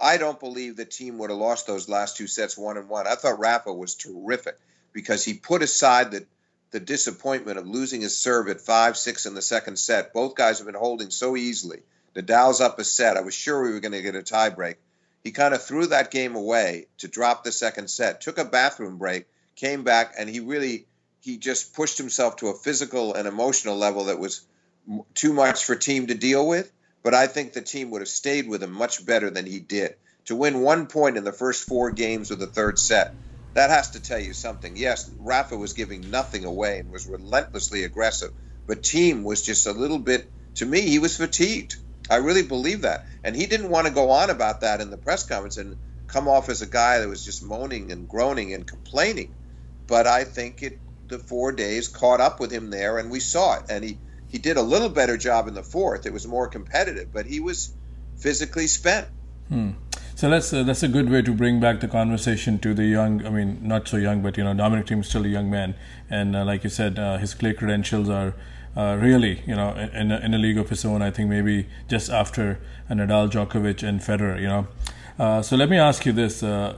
Speaker 2: I don't believe the Thiem would have lost those last two sets one and one. I thought Rafa was terrific because he put aside the the disappointment of losing his serve at five six in the second set. Both guys have been holding so easily. Nadal's up a set. I was sure we were going to get a tiebreak. He kind of threw that game away to drop the second set. Took a bathroom break, came back, and he really he just pushed himself to a physical and emotional level that was too much for Thiem to deal with. But I think the Thiem would have stayed with him much better than he did. To win one point in the first four games of the third set, that has to tell you something. Yes, Rafa was giving nothing away and was relentlessly aggressive, but Thiem was just a little bit. To me, he was fatigued. I really believe that, and he didn't want to go on about that in the press conference and come off as a guy that was just moaning and groaning and complaining. But I think it the four days caught up with him there, and we saw it. And he he did a little better job in the fourth. It was more competitive, but he was physically spent.
Speaker 1: Hmm. So that's uh, that's a good way to bring back the conversation to the young. I mean, not so young, but you know, Dominic Thiem is still a young man, and uh, like you said, uh, his clay credentials are uh, really, you know, in a, in a league of his own. I think maybe just after Nadal, Djokovic, and Federer. You know, uh, so let me ask you this: uh,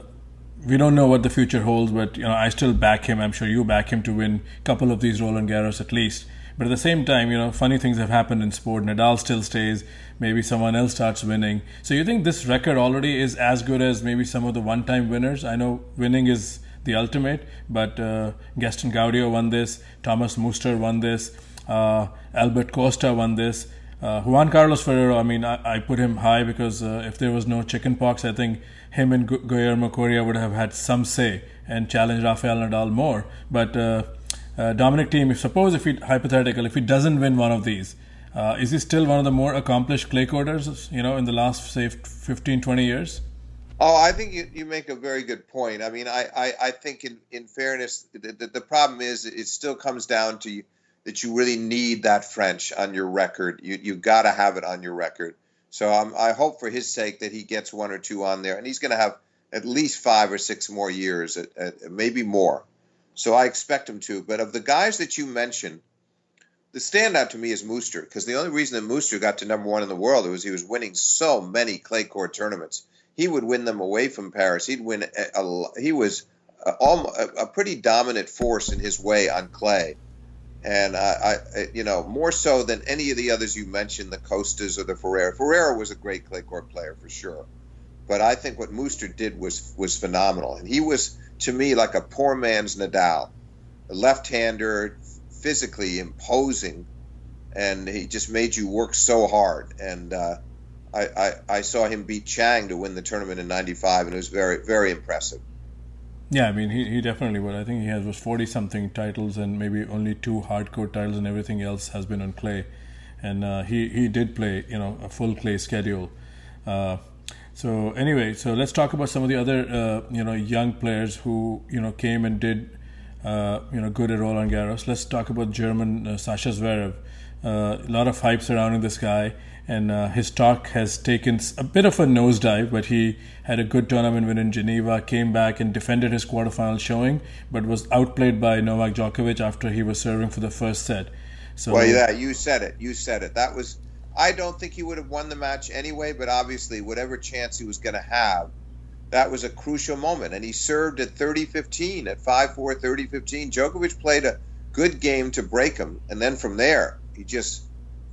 Speaker 1: we don't know what the future holds, but you know, I still back him. I'm sure you back him to win a couple of these Roland Garros at least. But at the same time, you know, funny things have happened in sport. Nadal still stays. Maybe someone else starts winning. So you think this record already is as good as maybe some of the one-time winners? I know winning is the ultimate, but uh, Gaston Gaudio won this. Thomas Muster won this. Uh, Albert Costa won this. Uh, Juan Carlos Ferrero, I mean, I, I put him high because uh, if there was no chickenpox, I think him and Guillermo Coria would have had some say and challenged Rafael Nadal more. But uh, uh, Dominic Thiem, if suppose if he hypothetical, if he doesn't win one of these, uh, is he still one of the more accomplished clay courters, you know, in the last say 15, 20 years?
Speaker 2: Oh, I think you, you make a very good point. I mean, I, I, I think in, in fairness, the, the, the problem is it still comes down to that you really need that French on your record. You you got to have it on your record. So um, I hope for his sake that he gets one or two on there, and he's going to have at least five or six more years, at, at, maybe more. So I expect him to. But of the guys that you mentioned, the standout to me is Muster because the only reason that Muster got to number one in the world was he was winning so many clay court tournaments. He would win them away from Paris. He'd win. A, a, he was a, a, pretty dominant force in his way on clay and I, I, you know, more so than any of the others you mentioned, the Costas or the Ferrero. Ferrero was a great clay court player for sure, but I think what Muster did was was phenomenal, and he was to me like a poor man's Nadal, a left-hander, physically imposing, and he just made you work so hard. And uh, I, I, I saw him beat Chang to win the tournament in '95, and it was very very impressive.
Speaker 1: Yeah, I mean, he, he definitely would. I think he has was 40 something titles and maybe only two hardcore titles, and everything else has been on clay. And uh, he, he did play, you know, a full clay schedule. Uh, so anyway, so let's talk about some of the other, uh, you know, young players who, you know, came and did, uh, you know, good at Roland Garros. Let's talk about German uh, Sasha Zverev. Uh, a lot of hype surrounding this guy and uh, his stock has taken a bit of a nosedive, but he had a good tournament win in Geneva, came back and defended his quarterfinal showing, but was outplayed by Novak Djokovic after he was serving for the first set.
Speaker 2: So, well, yeah, you said it. You said it. That was. I don't think he would have won the match anyway, but obviously, whatever chance he was going to have, that was a crucial moment. And he served at 30 15, at 5 4, 30 15. Djokovic played a good game to break him. And then from there, he just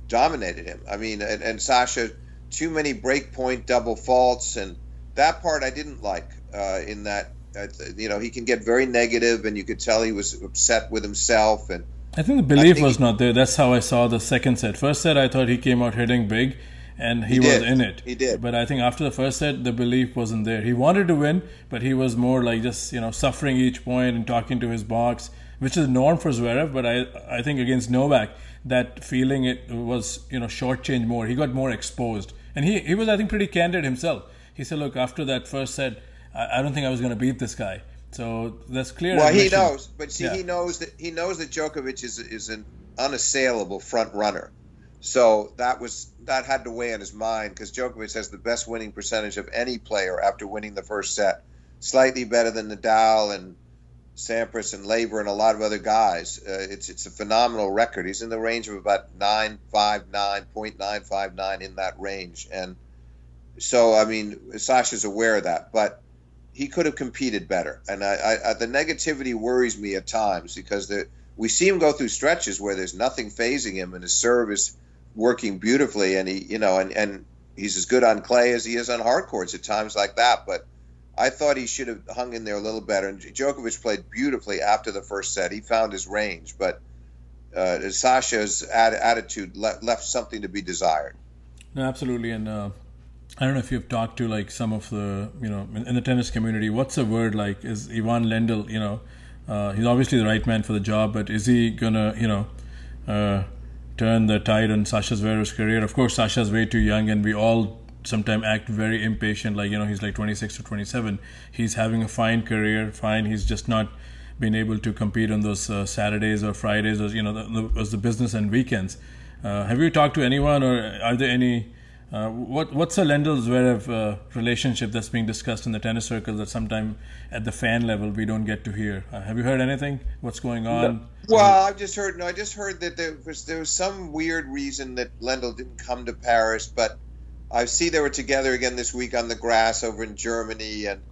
Speaker 2: dominated him. I mean, and, and Sasha, too many break double faults, and that part I didn't like. Uh, in that, uh, you know, he can get very negative, and you could tell he was upset with himself. And
Speaker 1: I think the belief think was he, not there. That's how I saw the second set. First set, I thought he came out hitting big, and he, he was in it.
Speaker 2: He did.
Speaker 1: But I think after the first set, the belief wasn't there. He wanted to win, but he was more like just you know suffering each point and talking to his box, which is norm for Zverev. But I I think against Novak, that feeling it was you know shortchanged more. He got more exposed, and he he was I think pretty candid himself. He said, "Look, after that first set, I, I don't think I was going to beat this guy." So that's clear.
Speaker 2: Well, admission. he knows, but see, yeah. he knows that he knows that Djokovic is is an unassailable front runner. So that was that had to weigh on his mind because Djokovic has the best winning percentage of any player after winning the first set, slightly better than Nadal and Sampras and Laver and a lot of other guys. Uh, it's it's a phenomenal record. He's in the range of about nine five nine point nine five nine in that range, and so I mean Sasha's aware of that, but he could have competed better. And I, I, the negativity worries me at times because the, we see him go through stretches where there's nothing fazing him, and his serve is working beautifully, and he you know and and he's as good on clay as he is on hard courts at times like that, but I thought he should have hung in there a little better. And Djokovic played beautifully after the first set. He found his range, but uh, Sasha's ad- attitude le- left something to be desired.
Speaker 1: No, absolutely. And uh, I don't know if you've talked to like some of the, you know, in, the tennis community. What's the word like? Is Ivan Lendl, you know, uh, he's obviously the right man for the job, but is he gonna, you know, uh, turn the tide on Sasha Zverev's career? Of course, Sasha's way too young, and we all sometimes act very impatient like you know he's like 26 to 27 he's having a fine career fine he's just not been able to compete on those uh, saturdays or fridays or you know the, the, the business and weekends uh, have you talked to anyone or are there any uh, what what's a Lendl Zverev uh, relationship that's being discussed in the tennis circles that sometimes at the fan level we don't get to hear? Uh, have you heard anything? What's going on?
Speaker 2: Well, I've just heard. No, I just heard that there was there was some weird reason that Lendl didn't come to Paris, but I see they were together again this week on the grass over in Germany, and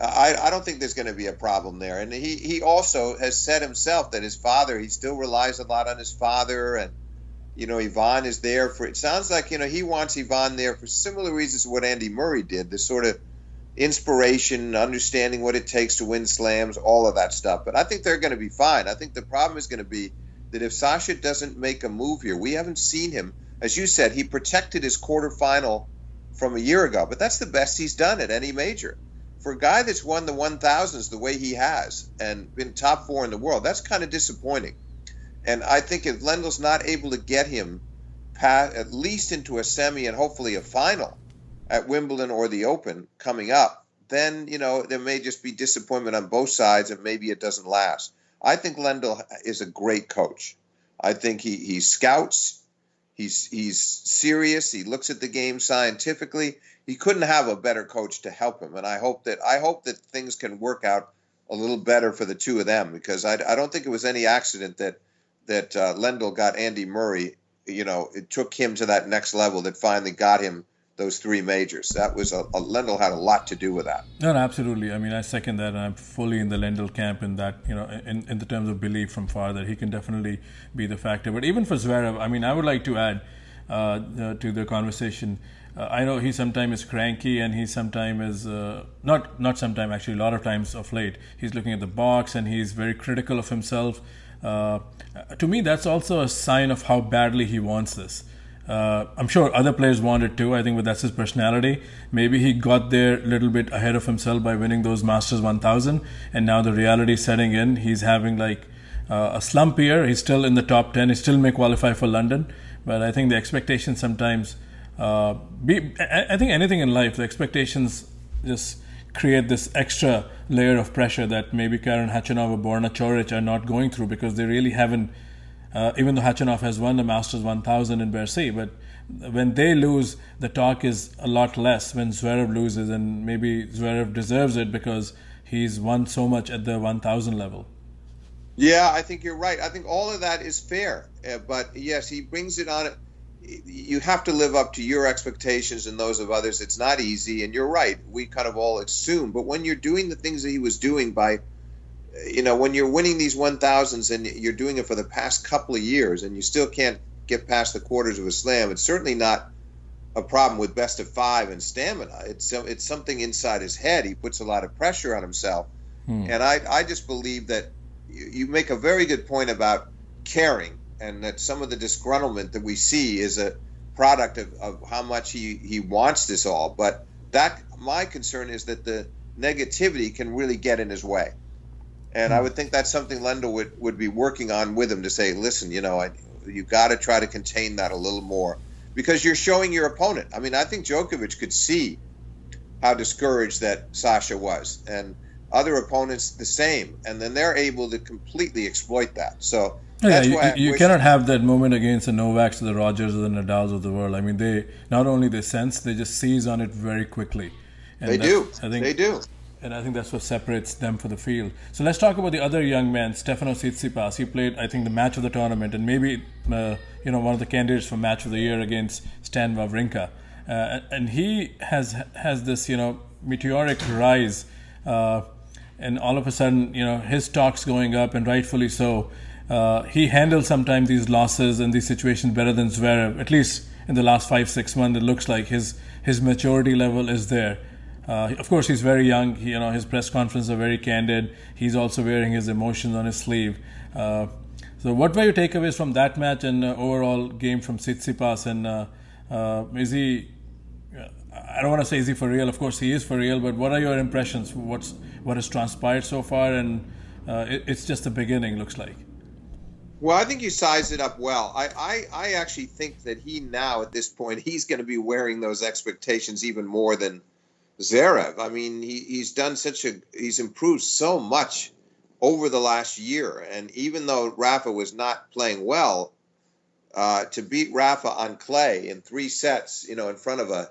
Speaker 2: I, I don't think there's going to be a problem there. And he, he also has said himself that his father, he still relies a lot on his father, and you know, Ivan is there for. It sounds like you know he wants Ivan there for similar reasons to what Andy Murray did. The sort of inspiration, understanding what it takes to win slams, all of that stuff. But I think they're going to be fine. I think the problem is going to be that if Sasha doesn't make a move here, we haven't seen him as you said, he protected his quarterfinal from a year ago, but that's the best he's done at any major. For a guy that's won the 1000s the way he has and been top four in the world, that's kind of disappointing. And I think if Lendl's not able to get him past, at least into a semi and hopefully a final at Wimbledon or the Open coming up, then you know there may just be disappointment on both sides, and maybe it doesn't last. I think Lendl is a great coach. I think he he scouts He's he's serious. He looks at the game scientifically. He couldn't have a better coach to help him, and I hope that I hope that things can work out a little better for the two of them because I, I don't think it was any accident that that uh, Lendl got Andy Murray. You know, it took him to that next level that finally got him those three majors. That was a, a Lendl had a lot to do with that.
Speaker 1: No, no, absolutely. I mean, I second that, and I'm fully in the Lendl camp in that. You know, in, in the terms of belief from far that he can definitely be the factor. But even for Zverev, I mean, I would like to add uh, to the conversation. Uh, I know he sometimes is cranky, and he sometimes is uh, not not sometimes actually a lot of times of late. He's looking at the box, and he's very critical of himself. Uh, to me, that's also a sign of how badly he wants this. Uh, I'm sure other players want it too. I think, but that's his personality. Maybe he got there a little bit ahead of himself by winning those Masters 1000, and now the reality setting in. He's having like uh, a slump year. He's still in the top 10. He still may qualify for London, but I think the expectations sometimes uh, be. I, I think anything in life, the expectations just create this extra layer of pressure that maybe Karen Khachanov or Borna Coric are not going through because they really haven't uh, even though Khachanov has won the Masters 1000 in Bercy, but when they lose, the talk is a lot less when Zverev loses, and maybe Zverev deserves it because he's won so much at the 1000 level.
Speaker 2: Yeah, I think you're right. I think all of that is fair, uh, but yes, he brings it on. You have to live up to your expectations and those of others. It's not easy, and you're right. We kind of all assume, but when you're doing the things that he was doing by you know, when you're winning these 1000s and you're doing it for the past couple of years and you still can't get past the quarters of a slam, it's certainly not a problem with best of five and stamina. It's it's something inside his head. He puts a lot of pressure on himself, hmm. and I I just believe that you, you make a very good point about caring, and that some of the disgruntlement that we see is a product of, of how much he he wants this all. But that my concern is that the negativity can really get in his way. And I would think that's something Lendl would, would be working on with him to say, listen, you know, I, you got to try to contain that a little more because you're showing your opponent. I mean, I think Djokovic could see how discouraged that Sasha was, and other opponents the same, and then they're able to completely exploit that. So.
Speaker 1: Yeah, you, you cannot have that moment against the Novaks or the Rogers or the Nadals of the world. I mean, they not only they sense, they just seize on it very quickly.
Speaker 2: And they do. I think they do
Speaker 1: and I think that's what separates them for the field. So let's talk about the other young man, Stefano Tsitsipas. He played, I think, the match of the tournament, and maybe uh, you know one of the candidates for match of the year against Stan Wawrinka. Uh, and he has has this you know meteoric rise, uh, and all of a sudden you know his stock's going up, and rightfully so. Uh, he handles sometimes these losses and these situations better than Zverev. At least in the last five six months, it looks like his his maturity level is there. Uh, of course, he's very young. He, you know, his press conferences are very candid. He's also wearing his emotions on his sleeve. Uh, so, what were your takeaways from that match and uh, overall game from Tsitsipas? And uh, uh, is he? I don't want to say is he for real. Of course, he is for real. But what are your impressions? What's what has transpired so far? And it, it's just the beginning. Looks like.
Speaker 2: Well, I think you sized it up well. I, I, I actually think that he now at this point he's going to be wearing those expectations even more than Zverev. I mean, he, he's done such a he's improved so much over the last year, and even though Rafa was not playing well, uh, to beat Rafa on clay in three sets, you know, in front of a,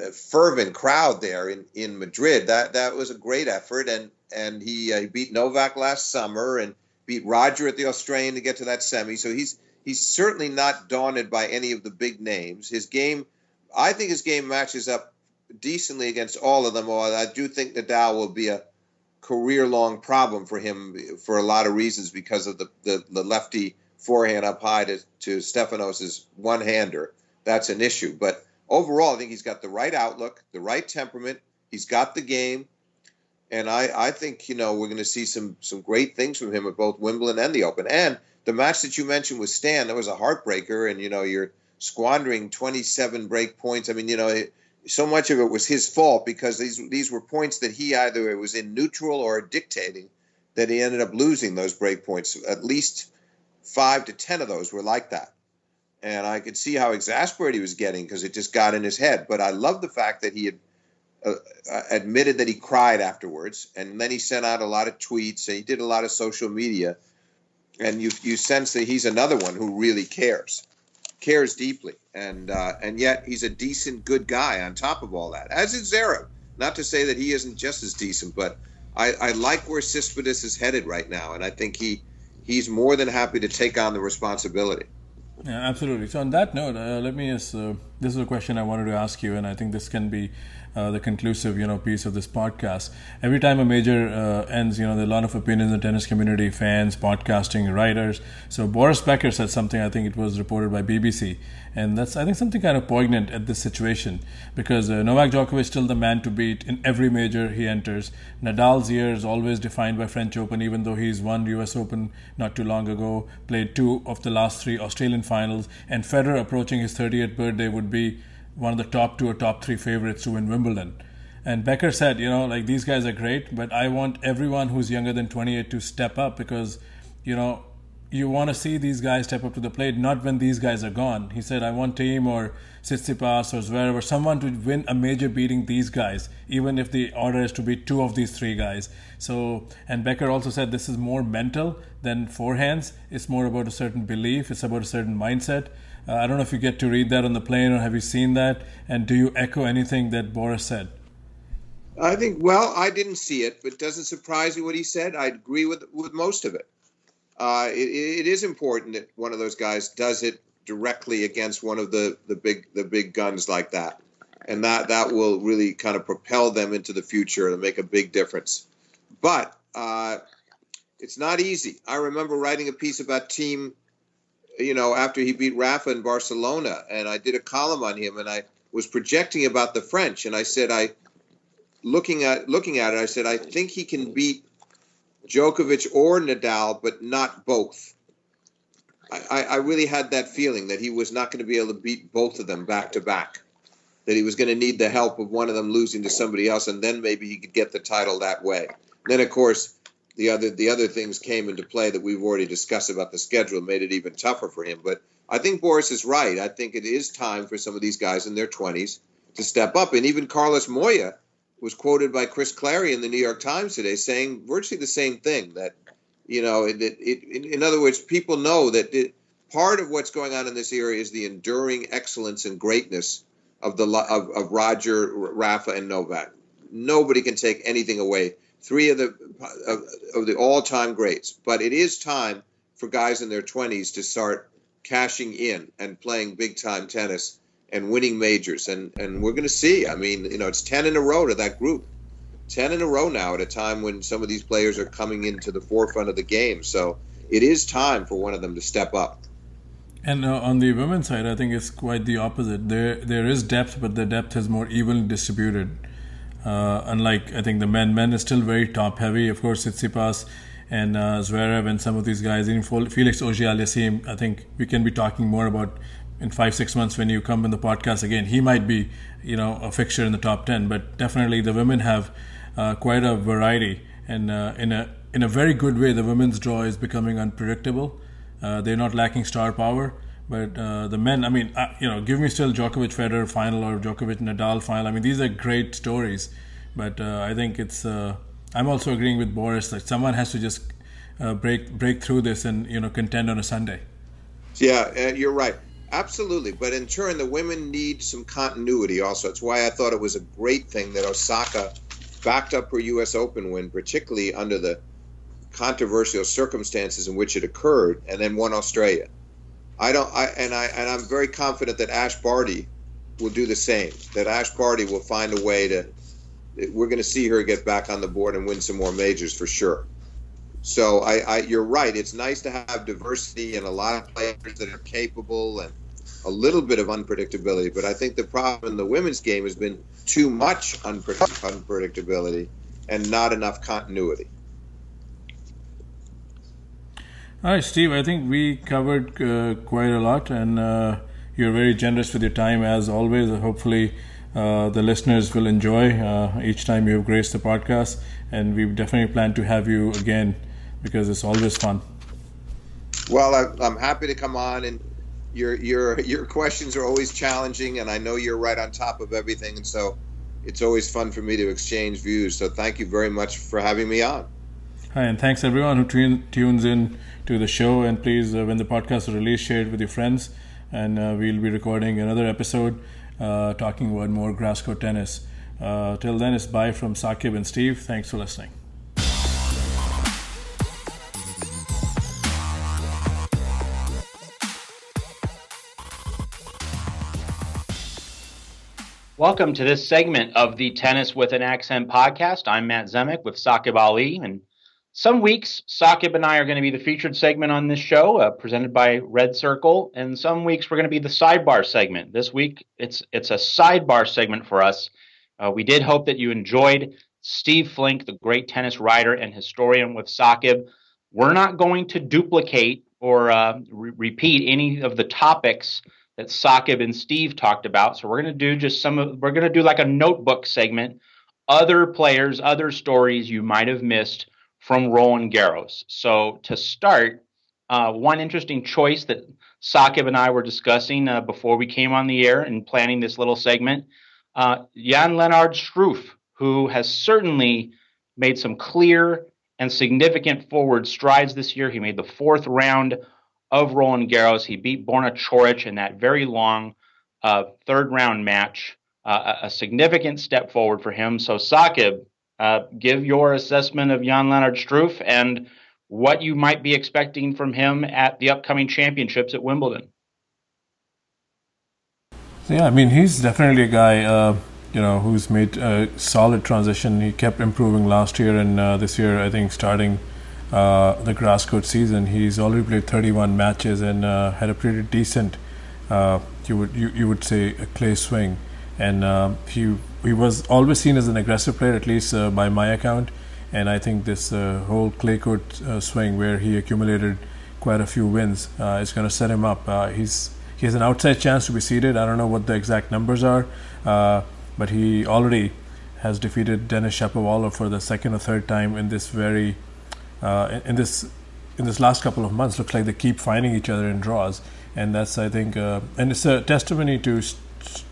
Speaker 2: a, fervent crowd there in, in Madrid, that that was a great effort, and and he, uh, he beat Novak last summer and beat Roger at the Australian to get to that semi. So he's he's certainly not daunted by any of the big names. His game, I think, his game matches up decently against all of them. Or I do think Nadal will be a career long problem for him for a lot of reasons because of the, the, the lefty forehand up high to, to Stefanos' one hander. That's an issue. But overall, I think he's got the right outlook, the right temperament. He's got the game. And I, I think, you know, we're going to see some some great things from him at both Wimbledon and the Open. And the match that you mentioned with Stan, that was a heartbreaker. And, you know, you're squandering 27 break points. I mean, you know, it, so much of it was his fault because these these were points that he either was in neutral or dictating that he ended up losing those break points. At least five to ten of those were like that, and I could see how exasperated he was getting because it just got in his head. But I love the fact that he had uh, uh, admitted that he cried afterwards, and then he sent out a lot of tweets and he did a lot of social media, and you you sense that he's another one who really cares cares deeply, and uh, and yet he's a decent, good guy on top of all that. As is Zverev. Not to say that he isn't just as decent, but I, I like where Tsitsipas is headed right now, and I think he he's more than happy to take on the responsibility.
Speaker 1: Yeah, absolutely. So on that note, uh, let me just. Uh, this is a question I wanted to ask you, and I think this can be uh, the conclusive, you know, piece of this podcast. Every time a major uh, ends, you know, there are a lot of opinions in the tennis community, fans, podcasting, writers. So Boris Becker said something. I think it was reported by BBC, and that's I think something kind of poignant at this situation because uh, Novak Djokovic is still the man to beat in every major he enters. Nadal's year is always defined by French Open, even though he's won U.S. Open not too long ago, played two of the last three Australian finals, and Federer approaching his 30th birthday would be one of the top two or top three favorites to win Wimbledon. And Becker said, you know, like these guys are great, but I want everyone who's younger than 28 to step up because, you know, you want to see these guys step up to the plate, not when these guys are gone. He said, I want Thiem or Tsitsipas or Zverev or someone to win a major beating these guys, even if the order is to be two of these three guys. So, and Becker also said this is more mental than forehands. It's more about a certain belief. It's about a certain mindset. Uh, I don't know if you get to read that on the plane or have you seen that? And do you echo anything that Boris said?
Speaker 2: I think, well, I didn't see it, but it doesn't surprise me what he said. I agree with with most of it. Uh, it. It is important that one of those guys does it directly against one of the, the big the big guns like that, and that that will really kind of propel them into the future and make a big difference. But uh, it's not easy. I remember writing a piece about Thiem you know, after he beat Rafa in Barcelona, and I did a column on him, and I was projecting about the French, and I said, I looking at looking at it, I said, I think he can beat Djokovic or Nadal, but not both. I, I really had that feeling that he was not going to be able to beat both of them back to back. That he was going to need the help of one of them losing to somebody else, and then maybe he could get the title that way. Then, of course, the other the other things came into play that we've already discussed about the schedule made it even tougher for him. But I think Boris is right. I think it is time for some of these guys in their 20s to step up. And even Carlos Moya was quoted by Chris Clarey in the New York Times today saying virtually the same thing that you know it, it, it in other words people know that part of what's going on in this area is the enduring excellence and greatness of the of, of Roger Rafa and Novak nobody can take anything away. Three of the of, of the all-time greats, but it is time for guys in their 20s to start cashing in and playing big-time tennis and winning majors, and and we're going to see. I mean, you know, it's 10 in a row to that group. 10 in a row now at a time when some of these players are coming into the forefront of the game. So it is time for one of them to step up.
Speaker 1: And uh, on the women's side, I think it's quite the opposite. There, there is depth, but the depth is more evenly distributed. Uh, unlike I think the men, men is still very top heavy. Of course, Tsitsipas and uh, Zverev and some of these guys, even Felix Auger-Aliassime. I think we can be talking more about in five six months when you come in the podcast again. He might be, you know, a fixture in the top ten. But definitely, the women have uh, quite a variety, and uh, in a in a very good way, the women's draw is becoming unpredictable. Uh, they're not lacking star power, but uh, the men. I mean, uh, you know, give me still Djokovic Federer final or Djokovic Nadal final. I mean, these are great stories, but uh, I think it's. Uh, I'm also agreeing with Boris that someone has to just uh, break break through this and you know contend on a Sunday.
Speaker 2: Yeah, you're right. Absolutely, but in turn, the women need some continuity. Also, it's why I thought it was a great thing that Osaka backed up her U.S. Open win, particularly under the controversial circumstances in which it occurred, and then won Australia. I don't, I and I and I'm very confident that Ash Barty will do the same. That Ash Barty will find a way to. We're going to see her get back on the board and win some more majors for sure. So I, I, you're right. It's nice to have diversity and a lot of players that are capable and a little bit of unpredictability. But I think the problem in the women's game has been too much unpredict- unpredictability and not enough continuity.
Speaker 1: All right, Steve. I think we covered uh, quite a lot, and uh, you're very generous with your time as always. Hopefully, uh, the listeners will enjoy uh, each time you have graced the podcast, and we definitely plan to have you again because it's always fun.
Speaker 2: Well, I, am happy to come on, and your your your questions are always challenging, and I know you're right on top of everything, and so it's always fun for me to exchange views. So thank you very much for having me on.
Speaker 1: Hi, and thanks everyone who tune, tunes in to the show. And please, uh, when the podcast is released, share it with your friends. And uh, we'll be recording another episode uh, talking about more grass court tennis. Uh, till then, it's bye from Saqib and Steve. Thanks for listening.
Speaker 3: Welcome to this segment of the Tennis with an Accent podcast. I'm Matt Zemek with Saqib Ali, and some weeks, Saqib and I are going to be the featured segment on this show, uh, presented by Red Circle, and some weeks we're going to be the sidebar segment. This week, it's it's a sidebar segment for us. Uh, we did hope that you enjoyed Steve Flink, the great tennis writer and historian with Saqib. We're not going to duplicate or uh, re- repeat any of the topics that Saqib and Steve talked about. So we're going to do just some of we're going to do like a notebook segment, other players, other stories you might have missed from Roland Garros. So to start, uh, one interesting choice that Saqib and I were discussing uh, before we came on the air and planning this little segment, uh, Jan Lennard Struff, who has certainly made some clear and significant forward strides this year. He made the fourth round of Roland Garros. He beat Borna Coric in that very long uh, third round match, uh, a significant step forward for him. So Saqib, uh, give your assessment of Jan Lennard Struff and what you might be expecting from him at the upcoming championships at Wimbledon.
Speaker 1: Yeah, I mean, he's definitely a guy, uh, you know, who's made a solid transition. He kept improving last year, and uh, this year, I think, starting uh, the grass court season, he's already played 31 matches and uh, had a pretty decent, uh, you would you, you would say, a clay swing. And he he was always seen as an aggressive player, at least uh, by my account. And I think this uh, whole clay court uh, swing, where he accumulated quite a few wins, uh, is going to set him up. Uh, he's he has an outside chance to be seeded. I don't know what the exact numbers are, uh, but he already has defeated Denis Shapovalov for the second or third time in this very in, in, this in this last couple of months. Looks like they keep finding each other in draws, and that's I think and it's a testimony to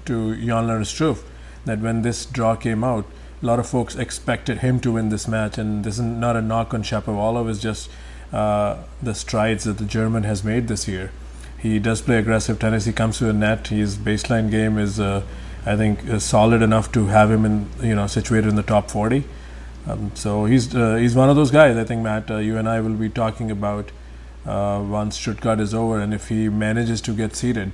Speaker 1: to Jan Lennard Struff that when this draw came out, a lot of folks expected him to win this match, and this is not a knock on Shapovalov. It's just uh, the strides that the German has made this year. He does play aggressive tennis. He comes to the net. His baseline game is uh, I think is solid enough to have him in you know situated in the top 40. Um, so he's uh, he's one of those guys. I think Matt, uh, you and I will be talking about uh, once Stuttgart is over, and if he manages to get seated,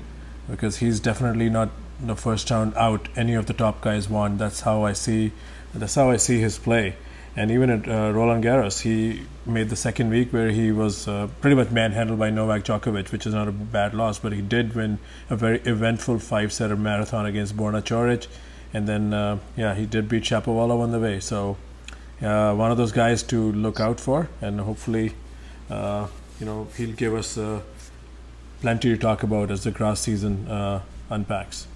Speaker 1: because he's definitely not the first round out. Any of the top guys want. That's how I see. That's how I see his play. And even at uh, Roland Garros, he made the second week where he was uh, pretty much manhandled by Novak Djokovic, which is not a bad loss, but he did win a very eventful five-setter marathon against Borna Coric, and then uh, yeah, he did beat Shapovalov on the way. So uh, one of those guys to look out for, and hopefully, uh, you know, he'll give us uh, plenty to talk about as the grass season unpacks.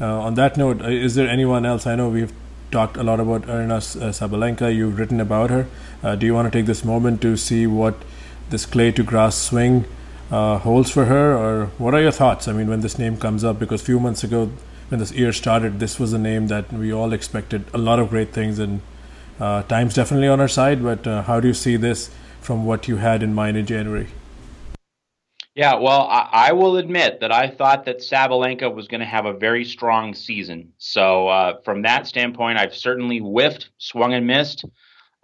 Speaker 1: on that note, is there anyone else? I know we've talked a lot about Aryna uh, Sabalenka. You've written about her. Uh, do you want to take this moment to see what this clay to grass swing uh, holds for her, or what are your thoughts? I mean, when this name comes up, because a few months ago, when this year started, this was a name that we all expected a lot of great things, and uh, time's definitely on our side. But uh, how do you see this from what you had in mind in January?
Speaker 3: Yeah, well, I, I, will admit that I thought that Sabalenka was going to have a very strong season. So, uh, from that standpoint, I've certainly whiffed, swung and missed.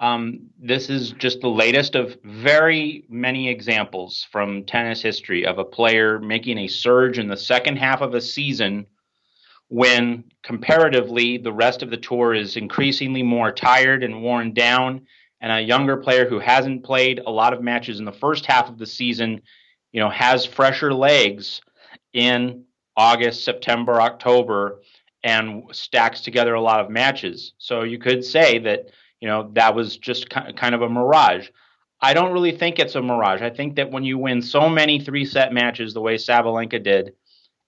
Speaker 3: Um, this is just the latest of very many examples from tennis history of a player making a surge in the second half of a season when comparatively the rest of the tour is increasingly more tired and worn down, and a younger player who hasn't played a lot of matches in the first half of the season you know, has fresher legs in August, September, October, and stacks together a lot of matches. So you could say that, you know, that was just kind of a mirage. I don't really think it's a mirage. I think that when you win so many three set matches the way Sabalenka did,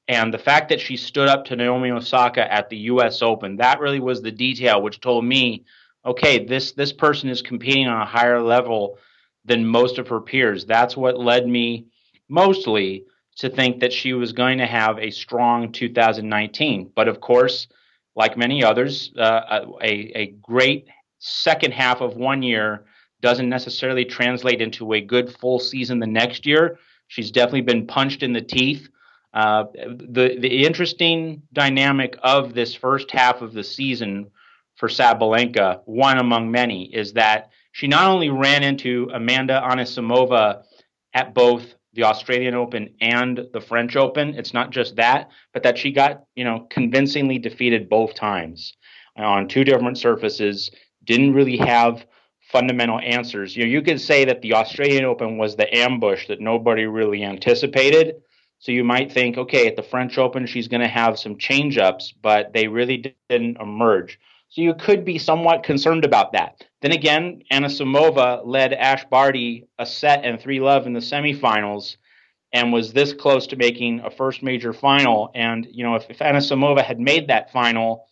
Speaker 3: and the fact that she stood up to Naomi Osaka at the US Open, that really was the detail which told me, okay, this this person is competing on a higher level than most of her peers. That's what led me mostly to think that she was going to have a strong 2019. But of course, like many others, uh, a, a great second half of one year doesn't necessarily translate into a good full season the next year. She's definitely been punched in the teeth. Uh, the the interesting dynamic of this first half of the season for Sabalenka, one among many, is that she not only ran into Amanda Anisimova at both the Australian Open and the French Open. It's not just that, but that she got, you know, convincingly defeated both times on two different surfaces, didn't really have fundamental answers. You know, you could say that the Australian Open was the ambush that nobody really anticipated. So you might think, okay, at the French Open, she's going to have some change ups, but they really didn't emerge. So you could be somewhat concerned about that. Then again, Anisimova led Ash Barty a set and three love in the semifinals and was this close to making a first major final. And, you know, if, if Anisimova had made that final,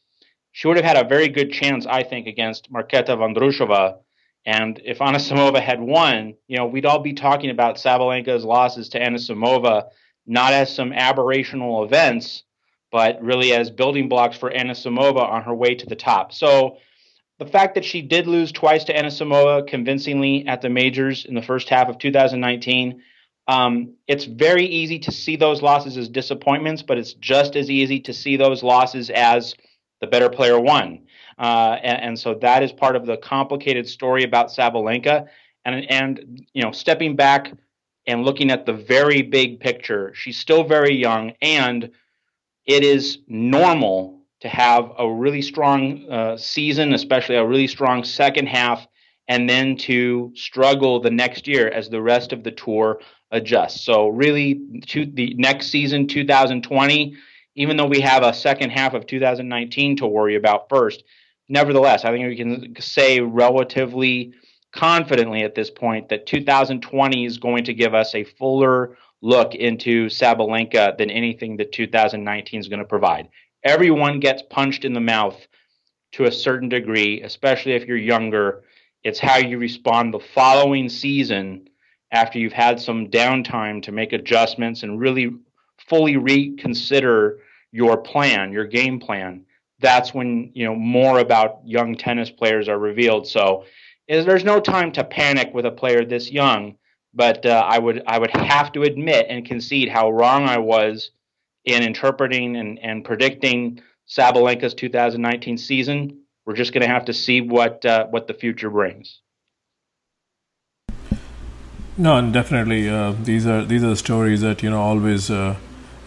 Speaker 3: she would have had a very good chance, I think, against Marketa Vondrousova. And if Anisimova had won, you know, we'd all be talking about Sabalenka's losses to Anisimova not as some aberrational events, but really as building blocks for Anna Anisimova on her way to the top. So the fact that she did lose twice to Anna Anisimova convincingly at the majors in the first half of 2019, um, it's very easy to see those losses as disappointments, but it's just as easy to see those losses as the better player won. Uh, and, and, so that is part of the complicated story about Sabalenka. And, and, you know, stepping back and looking at the very big picture, she's still very young and – it is normal to have a really strong uh, season, especially a really strong second half, and then to struggle the next year as the rest of the tour adjusts. So, really, to the next season, 2020, even though we have a second half of 2019 to worry about first, nevertheless, I think we can say relatively confidently at this point that 2020 is going to give us a fuller look into Sabalenka than anything that 2019 is going to provide. Everyone gets punched in the mouth to a certain degree, especially if you're younger. It's how you respond the following season after you've had some downtime to make adjustments and really fully reconsider your plan, your game plan. That's when, you know, more about young tennis players are revealed. So, is there's no time to panic with a player this young but uh, I would I would have to admit and concede how wrong I was in interpreting and, and predicting Sabalenka's 2019 season. We're just going to have to see what uh, what the future brings.
Speaker 1: No, and definitely uh, these are these are the stories that you know always uh,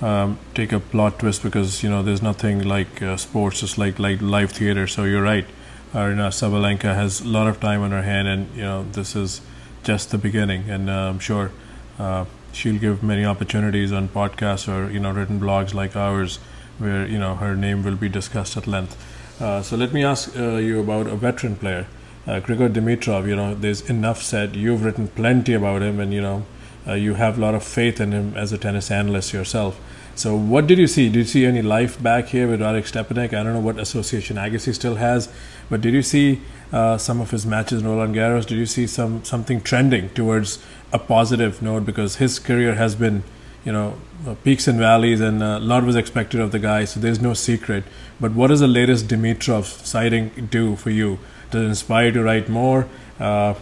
Speaker 1: um, take a plot twist because you know there's nothing like uh, sports, just like like live theater. So you're right. Know, Sabalenka has a lot of time on her hand, and you know this is just the beginning. And uh, I'm sure uh, she'll give many opportunities on podcasts or you know written blogs like ours, where you know her name will be discussed at length. Uh, so let me ask uh, you about a veteran player, uh, Grigor Dimitrov. You know, there's enough said. You've written plenty about him, and you know, you have a lot of faith in him as a tennis analyst yourself. So, what did you see? Did you see any life back here with Radek Stepanek? I don't know what association Agassi still has, but did you see uh, some of his matches in Roland Garros? Did you see some something trending towards a positive note? Because his career has been, you know, uh, peaks and valleys, and uh, a lot was expected of the guy. So there's no secret. But what does the latest Dimitrov sighting do for you? Does it inspire you to write more? Uh,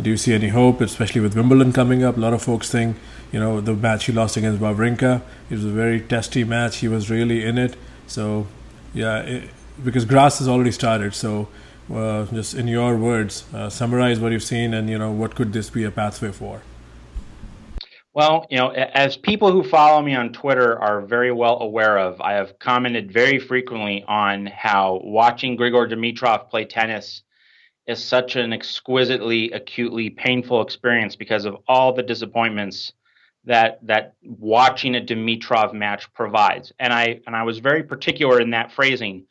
Speaker 1: do you see any hope, especially with Wimbledon coming up? A lot of folks think you know the match he lost against Wawrinka. It was a very testy match. He was really in it. So yeah, it, because grass has already started. So uh, just in your words, uh, summarize what you've seen and you know what could this be a pathway for.
Speaker 3: Well, you know, as people who follow me on Twitter are very well aware of, I have commented very frequently on how watching Grigor Dimitrov play tennis is such an exquisitely, acutely painful experience because of all the disappointments that that watching a Dimitrov match provides. And I and I was very particular in that phrasing.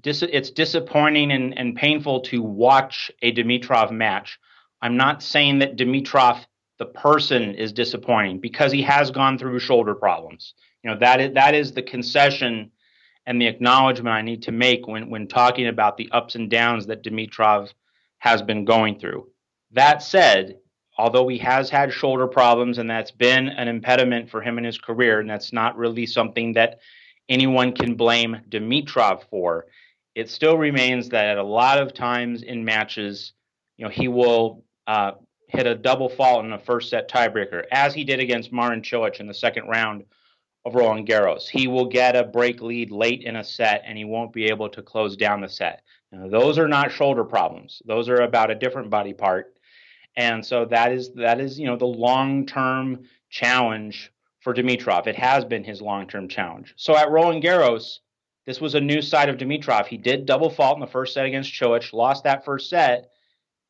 Speaker 3: Dis, it's disappointing and, and painful to watch a Dimitrov match. I'm not saying that Dimitrov the person is disappointing because he has gone through shoulder problems. You know that is that is the concession and the acknowledgement I need to make when when talking about the ups and downs that Dimitrov has been going through. That said, although he has had shoulder problems and that's been an impediment for him in his career, and that's not really something that anyone can blame Dimitrov for, it still remains that a lot of times in matches, you know, he will uh, hit a double fault in a first set tiebreaker, as he did against Marin Cilic in the second round of Roland Garros. He will get a break lead late in a set and he won't be able to close down the set. Now, those are not shoulder problems. Those are about a different body part and so that is that is you know the long term challenge for Dimitrov. It has been his long term challenge. So at Roland Garros, this was a new side of Dimitrov. He did double fault in the first set against Cilic, lost that first set,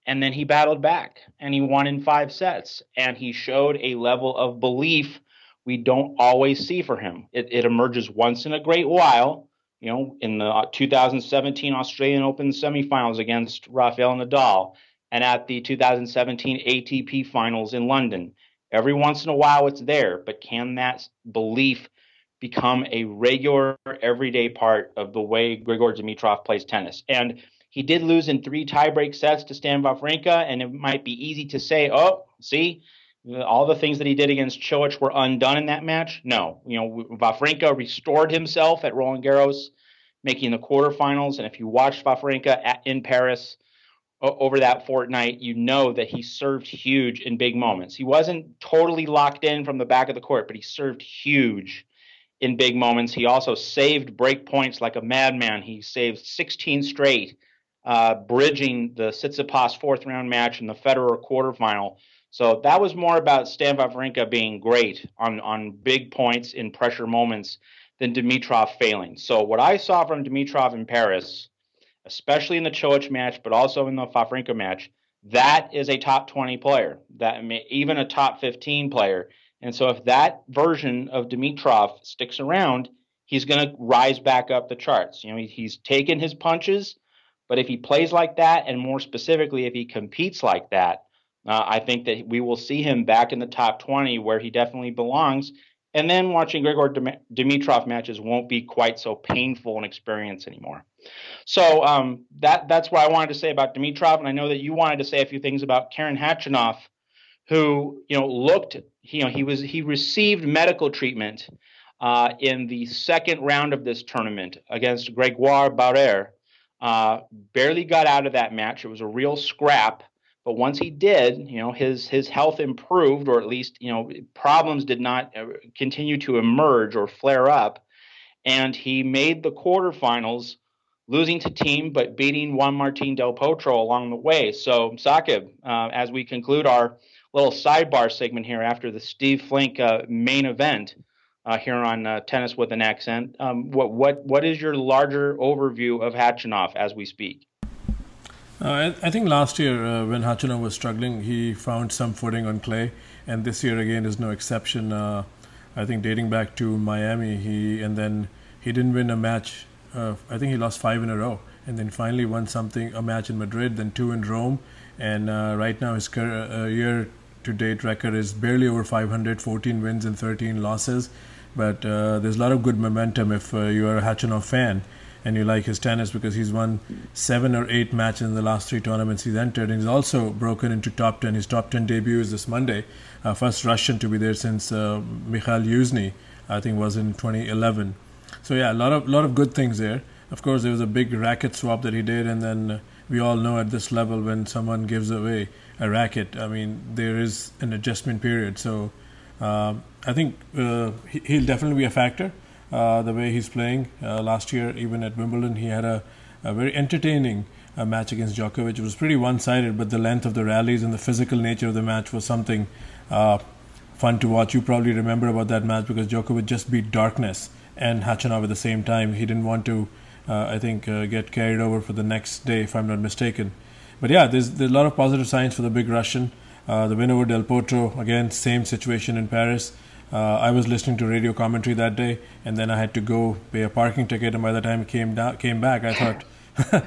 Speaker 3: and then he battled back and he won in five sets. And he showed a level of belief we don't always see for him. It, it emerges once in a great while. You know, in the 2017 Australian Open semifinals against Rafael Nadal, and at the 2017 ATP finals in London. Every once in a while it's there, but can that belief become a regular, everyday part of the way Grigor Dimitrov plays tennis? And he did lose in three tiebreak sets to Stan Wawrinka, and it might be easy to say, oh, see, all the things that he did against Cilic were undone in that match. No, you know, Wawrinka restored himself at Roland Garros, making the quarterfinals. And if you watched Wawrinka at, in Paris, over that fortnight, you know that he served huge in big moments. He wasn't totally locked in from the back of the court, but he served huge in big moments. He also saved break points like a madman. He saved 16 straight, uh, bridging the Tsitsipas fourth round match and the Federer quarterfinal. So that was more about Stan Wawrinka being great on, on big points in pressure moments than Dimitrov failing. So what I saw from Dimitrov in Paris especially in the Cilic match, but also in the Wawrinka match, that is a top 20 player, that even a top 15 player. And so if that version of Dimitrov sticks around, he's going to rise back up the charts. You know, he's taken his punches, but if he plays like that, and more specifically, if he competes like that, uh, I think that we will see him back in the top 20 where he definitely belongs. And then watching Grigor Dimitrov matches won't be quite so painful an experience anymore. So um, that that's what I wanted to say about Dimitrov, and I know that you wanted to say a few things about Karen Khachanov, who you know looked, you know, he was he received medical treatment uh, in the second round of this tournament against Gregoire Barrère. Uh, barely got out of that match. It was a real scrap. But once he did, you know, his his health improved, or at least you know problems did not uh, continue to emerge or flare up and he made the quarterfinals, losing to Thiem but beating Juan Martin Del Potro along the way. So, Saqib, uh, as we conclude our little sidebar segment here after the Steve Flink uh, main event uh, here on uh, Tennis with an Accent, um, what what what is your larger overview of Khachanov as we speak?
Speaker 1: Uh, I, I, think last year uh, when Khachanov was struggling, he found some footing on clay, and this year again is no exception. Uh, I think dating back to Miami, he and then he didn't win a match. I think he lost five in a row, and then finally won something a match in Madrid, then two in Rome, and uh, right now his career, year to date record is barely over 500, 14 wins and 13 losses. But there's a lot of good momentum if you are a Khachanov fan and you like his tennis because he's won seven or eight matches in the last three tournaments he's entered, and he's also broken into top ten. His top ten debut is this Monday, uh, first Russian to be there since uh, Mikhail Youzhny, I think, was in 2011. So yeah, a lot of lot of good things there. Of course, there was a big racket swap that he did, and then uh, we all know at this level when someone gives away a racket, I mean there is an adjustment period. So uh, I think uh, he'll definitely be a factor uh, the way he's playing. Uh, last year, even at Wimbledon, he had a, a very entertaining uh, match against Djokovic. It was pretty one sided, but the length of the rallies and the physical nature of the match was something uh, fun to watch. You probably remember about that match because Djokovic just beat Darkness and Khachanov at the same time. He didn't want to, uh, I think, get carried over for the next day, if I'm not mistaken. But yeah, there's, there's a lot of positive signs for the big Russian. the win over Del Potro, again, same situation in Paris. Uh, I was listening to radio commentary that day, and then I had to go pay a parking ticket. And by the time it came down, came back, I thought, uh,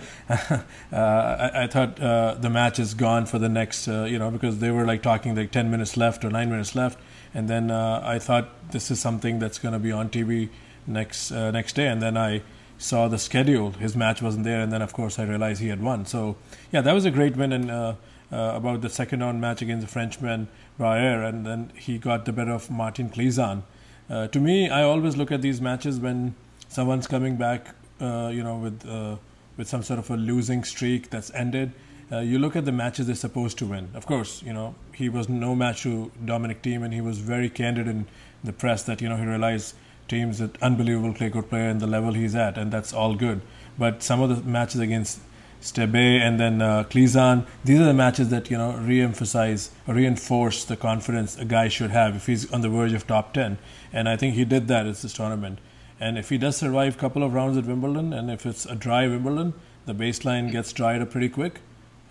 Speaker 1: I, I, thought uh, the match is gone for the next, uh, you know, because they were like talking like ten minutes left or nine minutes left, and then uh, I thought this is something that's going to be on TV next uh, next day, and then I saw the schedule. His match wasn't there, and then of course I realized he had won. So yeah, that was a great win, and about the second round match against the Frenchman Rayer, and then he got the better of Martin Klizan. Uh, to me, I always look at these matches when someone's coming back, uh, you know, with uh, with some sort of a losing streak that's ended. Uh, you look at the matches they're supposed to win. Of course, you know he was no match to Dominic Thiem, and he was very candid in the press that you know he realized Thiem's an unbelievable clay court player and the level he's at, and that's all good. But some of the matches against Stebe and then uh, Klizan. These are the matches that you know re-emphasize, reinforce the confidence a guy should have if he's on the verge of top ten. And I think he did that at this tournament. And if he does survive a couple of rounds at Wimbledon, and if it's a dry Wimbledon, the baseline gets dried up pretty quick.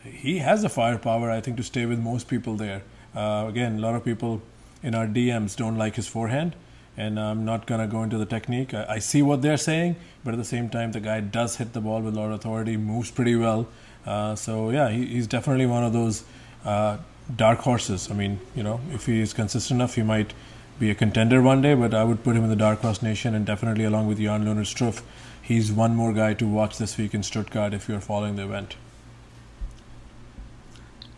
Speaker 1: He has the firepower, I think, to stay with most people there. Uh, again, a lot of people in our DMs don't like his forehand and I'm not going to go into the technique. I, I, see what they're saying, but at the same time, the guy does hit the ball with a lot of authority, moves pretty well. Uh, so, yeah, he, he's definitely one of those uh, dark horses. I mean, you know, if he is consistent enough, he might be a contender one day, but I would put him in the dark horse nation and definitely along with Jan Lennard Struff. He's one more guy to watch this week in Stuttgart if you're following the event.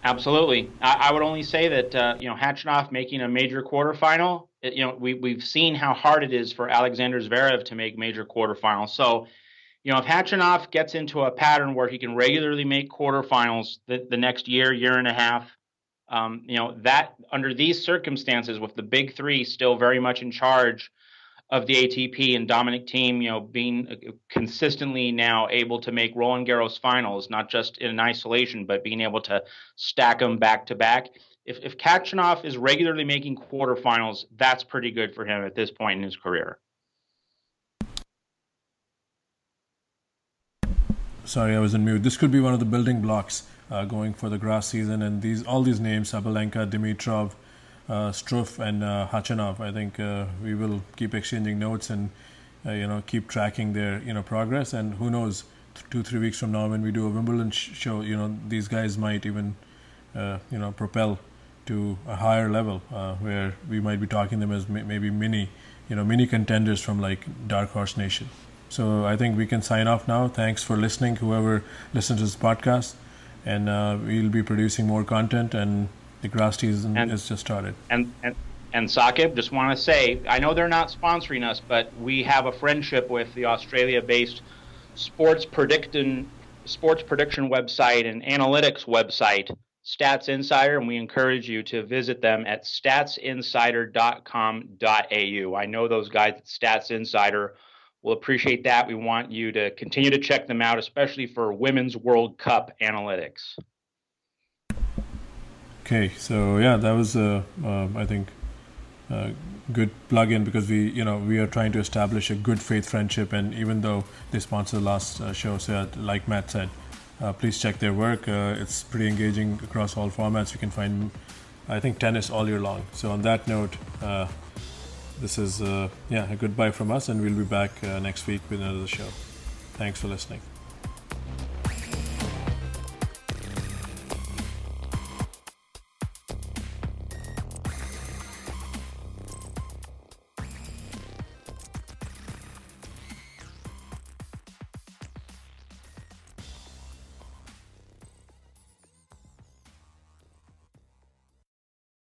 Speaker 3: Absolutely. I, I would only say that, uh, you know, Khachanov making a major quarterfinal you know, we we've seen how hard it is for Alexander Zverev to make major quarterfinals. So, you know, if Khachanov gets into a pattern where he can regularly make quarterfinals the, the next year, year and a half, um, you know, that under these circumstances, with the big three still very much in charge of the ATP and Dominic Thiem, you know, being uh, consistently now able to make Roland Garros finals, not just in isolation, but being able to stack them back to back if if Khachanov is regularly making quarterfinals, that's pretty good for him at this point in his career.
Speaker 1: Sorry, I was in mute. This could be one of the building blocks uh, going for the grass season, and these all these names: Sabalenka, Dimitrov, uh, Struff, and uh, Khachanov. I think uh, we will keep exchanging notes and uh, you know keep tracking their you know progress. And who knows, two three weeks from now when we do a Wimbledon sh- show, you know these guys might even uh, you know propel to a higher level uh, where we might be talking them as maybe mini, you know, mini contenders from like Dark Horse Nation. So I think we can sign off now. Thanks for listening, whoever listens to this podcast, and uh, we'll be producing more content. And the grass season and, has just started.
Speaker 3: And and and Saqib, just want to say, I know they're not sponsoring us, but we have a friendship with the Australia-based sports prediction sports prediction website and analytics website Stats Insider, and we encourage you to visit them at statsinsider.com.au. I know those guys at Stats Insider We'll appreciate that. We want you to continue to check them out, especially for Women's World Cup analytics.
Speaker 1: Okay, so yeah, that was uh, uh, I think a good plug-in because we you know we are trying to establish a good faith friendship, and even though they sponsor the last uh, show, so like Matt said, uh, please check their work. Uh, it's pretty engaging across all formats. You can find I think tennis all year long. So on that note. Uh, this is yeah a goodbye from us and we'll be back next week with another show thanks for listening